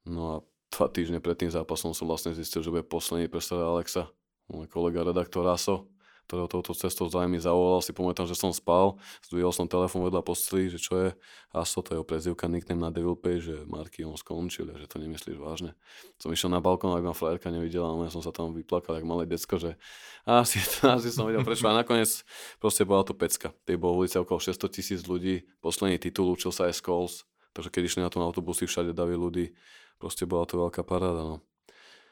No a dva týždne pred tým zápasom som vlastne zistil, že bude posledný pre Alexa, môj kolega redaktor Raso ktorého touto cestou za mi zavolal, si pamätám, že som spal, zdvihol som telefón vedľa posteli, že čo je Aso, to je jeho prezivka, nickname na Devil Pay, že Marky, on skončil, že to nemyslíš vážne. Som išiel na balkón, aby ma frajerka nevidela, ale som sa tam vyplakal, jak malé decko, že asi, asi som vedel prečo. A nakoniec proste bola to pecka. Tej bolo ulice okolo 600 tisíc ľudí, posledný titul, učil sa aj Scholes, takže keď išli na tom autobusy, všade davy ľudí, proste bola to veľká paráda. No.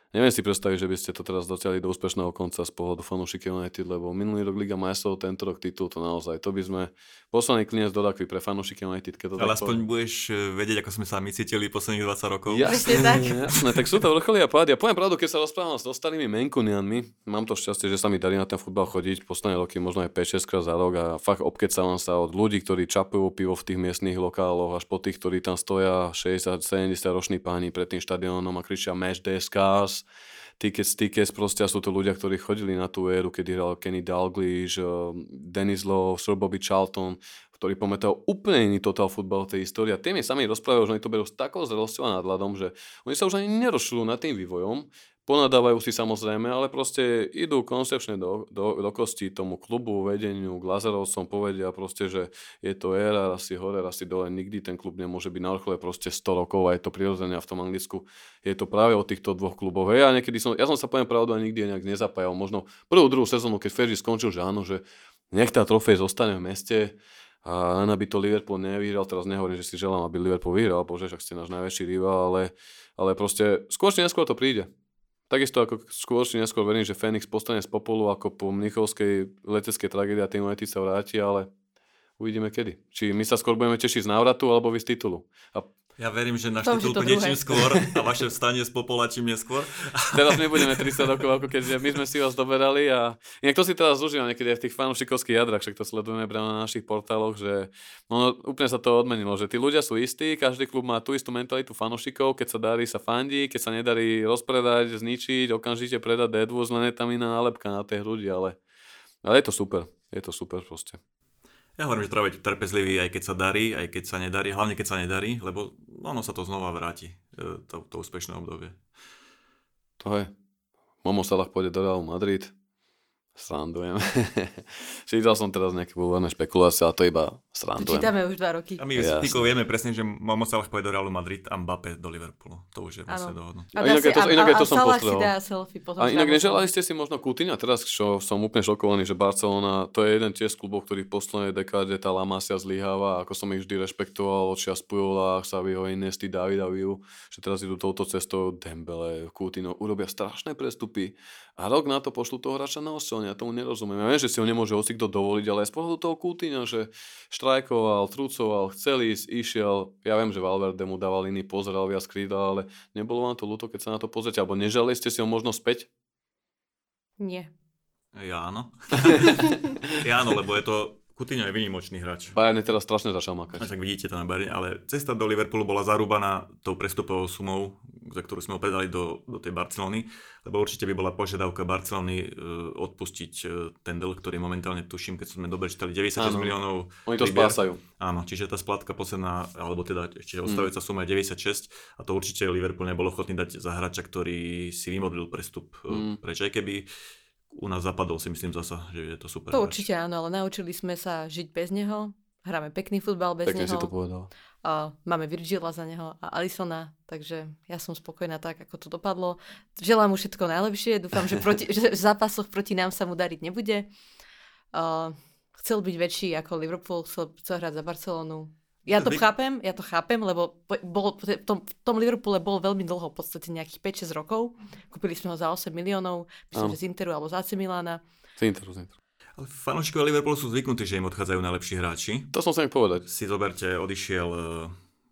Neviem si predstaviť, že by ste to teraz dotiahli do úspešného konca z pohľadu fanúšikov United, lebo minulý rok Liga majstrov, tento rok titul, to naozaj, to by sme poslaný klinec do rakvy pre fanúšikov United. Keď to Ale aspoň poviem. budeš e, vedieť, ako sme sa my cítili posledných 20 rokov. Jasne, tak. jasné, tak sú to vrcholy a pády. A poviem pravdu, keď sa rozprávam s starými Menkunianmi, mám to šťastie, že sa mi darí na ten futbal chodiť posledné roky, možno aj 5-6 krát za rok a fakt obkecávam sa od ľudí, ktorí čapujú pivo v tých miestnych lokáloch, až po tých, ktorí tam stoja 60-70 roční páni pred tým štadiónom a kričia Match Day Scars Tickets, Tickets, proste sú to ľudia, ktorí chodili na tú éru, kedy hral Kenny Dalglish, eh, Dennis Lowe, Sir Bobby Charlton, ktorí pamätajú úplne iný total futbal tej histórie. A tie mi sami rozprávajú, že oni to berú s takou zrelosťou a nadhľadom, že oni sa už ani nerozšľujú nad tým vývojom, Ponadávajú si samozrejme, ale proste idú koncepčne do, do, do kosti tomu klubu, vedeniu, k Lazarovcom povedia proste, že je to éra, raz si hore, raz si dole, nikdy ten klub nemôže byť na vrchole proste 100 rokov a je to prirodzene a v tom Anglicku je to práve o týchto dvoch kluboch. Ja, niekedy som, ja som sa poviem pravdu a nikdy nejak nezapájal. Možno prvú, druhú sezónu, keď Fergie skončil, že áno, že nech tá trofej zostane v meste, a len aby to Liverpool nevyhral, teraz nehovorím, že si želám, aby Liverpool vyhral, bože, však ste náš najväčší rival, ale, ale proste skôr či neskôr to príde. Takisto ako skôr či neskôr verím, že Fénix postane z popolu ako po Mnichovskej leteckej tragédii a tým United sa vráti, ale uvidíme kedy. Či my sa skôr budeme tešiť z návratu alebo vy z titulu. A ja verím, že náš titul bude čím skôr a vaše vstanie z popola čím neskôr. Teraz nebudeme 30 rokov, ako keď my sme si vás doberali a inak to si teraz užívam niekedy aj v tých fanúšikovských jadrach, však to sledujeme práve na našich portáloch, že no, úplne sa to odmenilo, že tí ľudia sú istí, každý klub má tú istú mentalitu fanúšikov, keď sa darí sa fandí, keď sa nedarí rozpredať, zničiť, okamžite predať Deadwood, len je tam iná nálepka na tej hrudi, ale, ale je to super, je to super proste. Ja hovorím, že treba byť trpezlivý, aj keď sa darí, aj keď sa nedarí, hlavne keď sa nedarí, lebo ono sa to znova vráti, e, to, to úspešné obdobie. To je. Momo Salah pôjde do Real Madrid, Srandujem. Čítal som teraz nejaké úvodné špekulácie, ale to iba srandujem. To čítame už dva roky. A my s Tikou vieme presne, že Momo Salah pôjde do Realu Madrid a Mbappé do Liverpoolu. To už je vlastne dohodnú. A, inak je to, inak je to som Salah postrehol. si dá selfie potom. A inak neželali ste si možno Coutinho? Teraz, čo som úplne šokovaný, že Barcelona, to je jeden tiež z klubov, ktorý v poslednej dekáde tá La Masia zlyháva, ako som ich vždy rešpektoval, od čias Pujola, Xaviho, Inesty, Davida Viu, že teraz idú touto cestou Dembele, Coutinho, urobia strašné prestupy a rok na to pošlu toho hráča na osilenie. Ja tomu nerozumiem. Ja viem, že si ho nemôže hocikto dovoliť, ale aj z pohľadu toho Coutinho, že štrajkoval, trucoval, chcel ísť, išiel. Ja viem, že Valverde mu dával iný pozeral viac krídla, ale nebolo vám to ľúto, keď sa na to pozrite, alebo nežali ste si ho možno späť? Nie. Ja áno. ja áno, lebo je to Coutinho je vynimočný hráč. Bayern je teraz strašne začal A makať. tak vidíte to na Bayern, ale cesta do Liverpoolu bola zarúbaná tou prestupovou sumou, za ktorú sme ho predali do, do tej Barcelony, lebo určite by bola požiadavka Barcelony e, odpustiť e, ten del, ktorý momentálne tuším, keď sme dobre čítali, 96 Áno. miliónov. Oni to libier. spásajú. Áno, čiže tá splátka posledná, alebo teda čiže odstavujúca suma je 96 a to určite Liverpool nebol ochotný dať za hráča, ktorý si vymodlil prestup Mm. mm. preč, aj keby u nás zapadol si myslím zasa, že je to super To hráč. určite áno, ale naučili sme sa žiť bez neho. Hráme pekný futbal bez Pekne neho. si to povedal. A máme Virgila za neho a Alisona, takže ja som spokojná tak, ako to dopadlo. Želám mu všetko najlepšie, dúfam, že, proti, že v zápasoch proti nám sa mu dariť nebude. A chcel byť väčší ako Liverpool, chcel, chcel hrať za Barcelonu. Ja to chápem, ja to chápem, lebo bol, v tom, v tom Liverpoole bol veľmi dlho, v podstate nejakých 5-6 rokov. Kúpili sme ho za 8 miliónov, myslím, že z Interu alebo z AC Milána. Z Interu, z Interu. Ale fanúšikovia Liverpoolu sú zvyknutí, že im odchádzajú najlepší hráči. To som sa im povedať. Si zoberte, odišiel uh,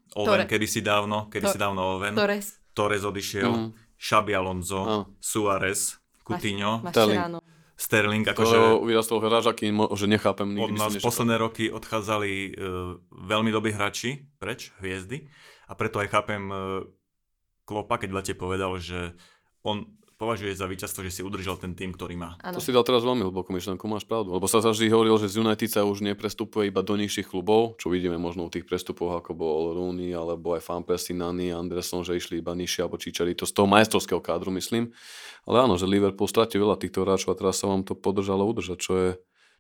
Tore. Oven kedysi dávno, kedysi To- dávno Oven. Torres, Torres odišiel, Mhm. Xabi Alonso, Áno. Suárez, Coutinho, Mascherano. Sterling, Akože... vyrastol hráč, aký že nechápem. od Nikdy by nás posledné roky odchádzali uh, veľmi dobrí hráči preč, hviezdy. A preto aj chápem uh, Klopa, keď lete povedal, že on považuje za víťazstvo, že si udržal ten tým, ktorý má. Áno. To si dal teraz veľmi hlbokú myšlenku, máš pravdu. Lebo sa vždy hovorilo, že z United sa už neprestupuje iba do nižších klubov, čo vidíme možno u tých prestupov, ako bol Rooney, alebo aj Persie, Nani, Anderson, že išli iba nižšie, alebo Čičari, to z toho majstrovského kádru, myslím. Ale áno, že Liverpool stratil veľa týchto hráčov a teraz sa vám to podržalo udržať, čo je,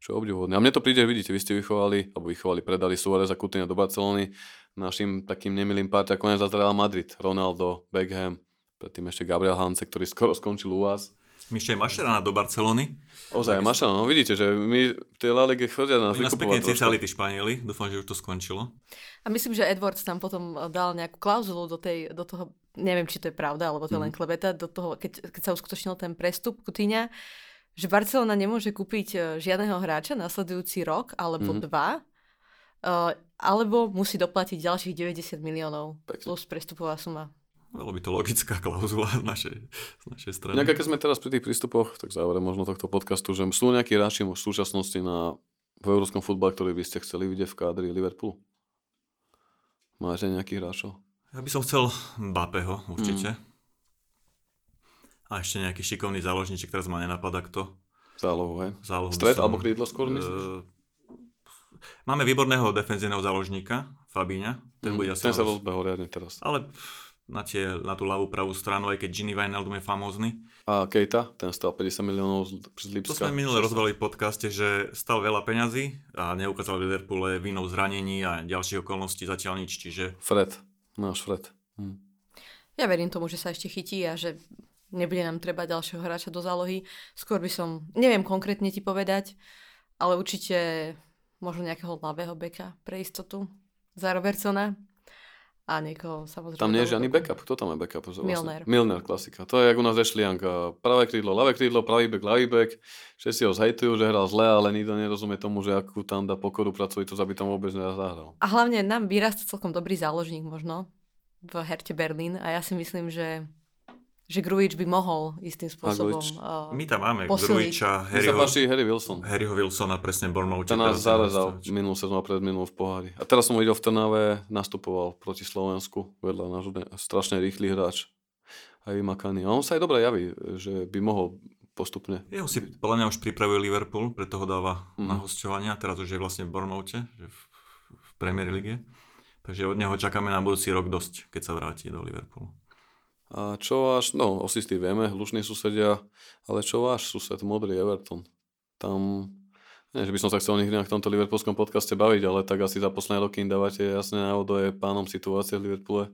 čo je obdivuhodné. A mne to príde, vidíte, vy ste vychovali, alebo vychovali, predali Suárez a Coutinho do Barcelony. Našim takým nemilým pár, ako zase Real Madrid, Ronaldo, Beckham, predtým ešte Gabriel Hance, ktorý skoro skončil u vás. Myšte Mašerana do Barcelony. Ozaj, Maša, no vidíte, že my v tej La Ligue chodia na nás Oni nás pekne tí Španieli. Dúfam, že už to skončilo. A myslím, že Edwards tam potom dal nejakú klauzulu do, tej, do toho, neviem, či to je pravda, alebo to je len Mhm. klebeta, do toho, keď, keď sa uskutočnil ten prestup Kutíňa, že Barcelona nemôže kúpiť e, žiadneho hráča nasledujúci rok alebo Mhm. dva, uh, alebo musí doplatiť ďalších 90 miliónov Pekne. plus prestupová suma. Bolo by to logická klauzula z našej, z našej strany. Inak, keď sme teraz pri tých prístupoch, tak záverem možno tohto podcastu, že sú nejakí hráči v súčasnosti na, v európskom futbale, ktorí by ste chceli vidieť v kádri Liverpoolu? Máte nejakých hráčov? Ja by som chcel Mbappého, určite. Mm. A ešte nejaký šikovný záložníček, teraz ma nenapadá kto. Zálohu, hej? Zálohu Stred som- alebo krídlo skôr, myslíš? Eh, Máme výborného defenzívneho záložníka, Fabíňa. Ten bude asi Ten sa rozbehol riadne teraz. Ale na, tie, na tú ľavú pravú stranu, aj keď Ginny Wijnaldum je famózny. A Kejta, ten stal 50 miliónov z, z To Lipska. sme minule rozvali v podcaste, že stal veľa peňazí a neukázal Liverpoole vinou zranení a ďalších okolností zatiaľ nič, čiže Fred, náš Fred. Hm. Ja verím tomu, že sa ešte chytí a že nebude nám treba ďalšieho hráča do zálohy. Skôr by som, neviem konkrétne ti povedať, ale určite možno nejakého ľavého beka pre istotu za Robertsona a niekoho samozrejme... Tam nie je žiadny backup. Kto tam je backup? Vlastne? Milner. Milner, klasika. To je jak u nás Ashley Young. Pravé krídlo, ľavé krídlo, pravý back, ľavý back. Všetci ho zhejtujú, že hral zle, ale nikto nerozumie tomu, že akú tam dá pokoru pracovitosť, aby tam vôbec nezahral. A hlavne nám vyrastá celkom dobrý záložník možno v Herte Berlín a ja si myslím, že že Grujič by mohol istým spôsobom... Uh, my tam máme Posiliť. Grujiča, Harryho, páči Harry Wilson. Harryho Wilsona, presne Bournemouth. Ten nás zarezal minulú sezónu a pred minulú v pohári. A teraz som videl v Trnave, nastupoval proti Slovensku, vedľa náš ne- strašne rýchly hráč. Aj vymakaný. A on sa aj dobre javí, že by mohol postupne. Jeho si podľa mňa už pripravuje Liverpool, preto ho dáva Mhm. na hostovania. Teraz už je vlastne v Bournemouthe, že v, v Premier League. Takže od neho čakáme na budúci rok dosť, keď sa vráti do Liverpoolu. A čo váš, no o City vieme, hluční susedia, ale čo váš sused, modrý Everton? tam nie, že by som sa chcel nikdy na tomto Liverpoolskom podcaste baviť, ale tak asi za posledné roky im dávate jasne návod, je pánom situácie v Liverpoole.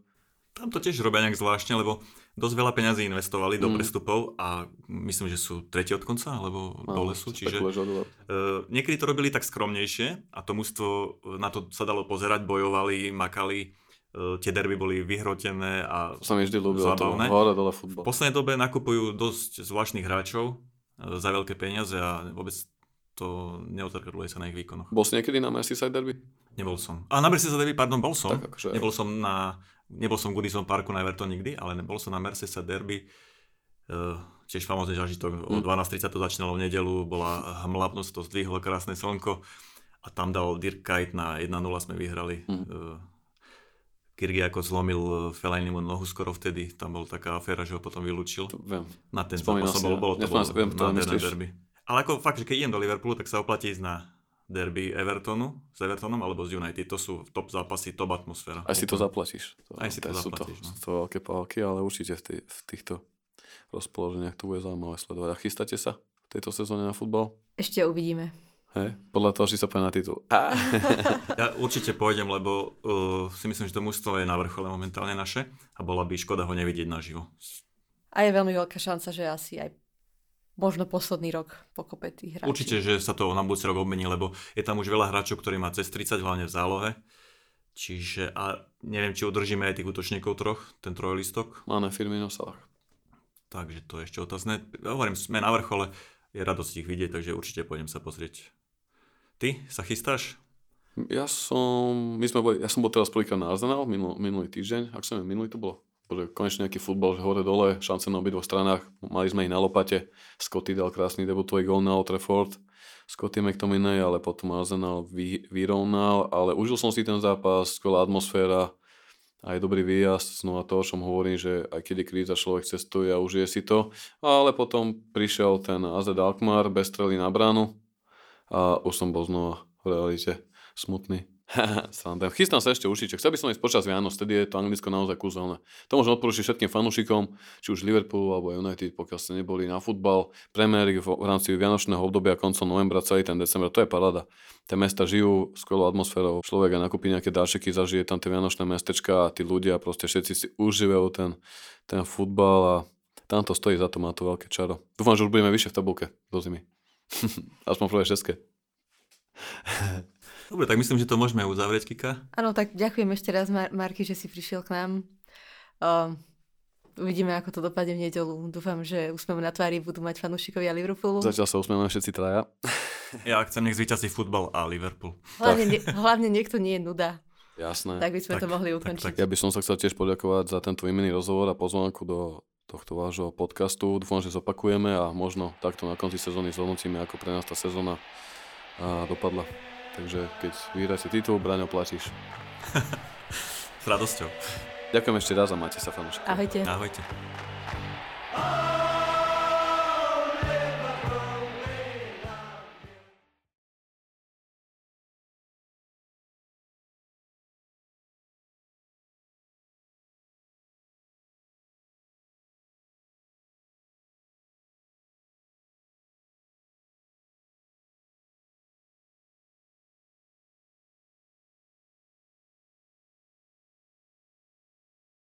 Tam to tiež robia nejak zvláštne, lebo dosť veľa peňazí investovali mm. do prestupov a myslím, že sú tretí od konca, alebo no, dole sú. Čiže uh, niekedy to robili tak skromnejšie a to mužstvo na to sa dalo pozerať, bojovali, makali, tie derby boli vyhrotené a to sa mi vždy ľúbilo, to hore dole futbol. V poslednej dobe nakupujú dosť zvláštnych hráčov uh, za veľké peniaze a vôbec to neodzrkadluje sa na ich výkonoch. Bol si niekedy na Merseyside derby? Nebol som. A na Merseyside derby, pardon, bol som. Tak, akože... Nebol som na, nebol som v Goodison Parku na Everton nikdy, ale nebol som na Merseyside derby. Uh, tiež famózny zažitok. O 12.30 to začínalo v nedelu, bola hmla, to zdvihlo krásne slnko a tam dal Dirk Kite na 1-0 sme vyhrali. Mm. Uh, Kyrgy ako zlomil Felajnimu nohu skoro vtedy, tam bol taká aféra, že ho potom vylúčil. To viem. Na ten zápas bol, bol, to bol, viem, to na derby. Ale ako fakt, že keď idem do Liverpoolu, tak sa oplatí ísť na derby Evertonu, s Evertonom alebo z United. To sú top zápasy, top atmosféra. Aj si to zaplatíš. To, Aj si to, to zaplatíš. Sú to, no. to veľké pálky, ale určite v, tý, v týchto rozpoloženiach to bude zaujímavé sledovať. A chystáte sa v tejto sezóne na futbal? Ešte uvidíme. Hej, podľa toho, či sa povie na titul. ja určite pôjdem, lebo uh, si myslím, že to mužstvo je na vrchole momentálne naše a bola by škoda ho nevidieť naživo. A je veľmi veľká šanca, že asi aj možno posledný rok pokope tých hráčov. Určite, že sa to na budúci rok obmení, lebo je tam už veľa hráčov, ktorí má cez 30, hlavne v zálohe. Čiže a neviem, či udržíme aj tých útočníkov troch, ten trojlistok. Máme Firmino Salah. Takže to je ešte otázne. Hovorím, sme na vrchole, je radosť ich vidieť, takže určite pôjdem sa pozrieť. Ty sa chystáš? Ja som, my sme boli, ja som bol teraz prvýkrát na Arsenal minul, minulý týždeň, ak som minulý to bolo že konečne nejaký futbal, že hore-dole, šance na obidvoch stranách. Mali sme ich na lopate. Scotty dal krásny debutový gol na Old Trafford. Scotty McTominay, ale potom Arsenal vy, vyrovnal. Ale užil som si ten zápas, skvelá atmosféra, aj dobrý výjazd, znova to, o čom hovorím, že aj keď je kríza, človek cestuje a užije si to. Ale potom prišiel ten AZ Alkmaar bez strely na bránu a už som bol znova v realite smutný. Chystám sa ešte určite. Chcel by som ísť počas Vianoc, vtedy je to Anglicko naozaj kúzelné. To môžem odporučiť všetkým fanúšikom, či už Liverpoolu alebo United, pokiaľ ste neboli na futbal, Premier League v rámci Vianočného obdobia koncom novembra, celý ten december, to je paráda. Tie mesta žijú skvelou atmosférou, človek aj nakúpi nejaké dášeky, zažije tam tie Vianočné mestečka a tí ľudia proste všetci si užívajú ten, ten futbal a tam to stojí za to, má to veľké čaro. Dúfam, že už budeme vyššie v tabulke do zimy. Aspoň prvé šestke. Dobre, tak myslím, že to môžeme uzavrieť, Kika. Áno, tak ďakujem ešte raz, Mar- Marky, že si prišiel k nám. Uh, uvidíme, ako to dopadne v nedelu. Dúfam, že úsmev na tvári budú mať fanúšikovia Liverpoolu. Zatiaľ sa usmievame všetci traja. ja chcem, nech zvýťazí futbal a Liverpool. Hlavne, ne, hlavne niekto nie je nuda. Jasné. Tak by sme tak, to mohli ukončiť. Tak, tak. Ja by som sa chcel tiež poďakovať za tento výmenný rozhovor a pozvánku do tohto vášho podcastu. Dúfam, že zopakujeme a možno takto na konci sezóny zhodnotíme, ako pre nás tá sezóna dopadla. Takže keď vyhráte titul, Braňo, platíš. S radosťou. Ďakujem ešte raz a máte sa fanúšikov. Ahojte. Ahojte.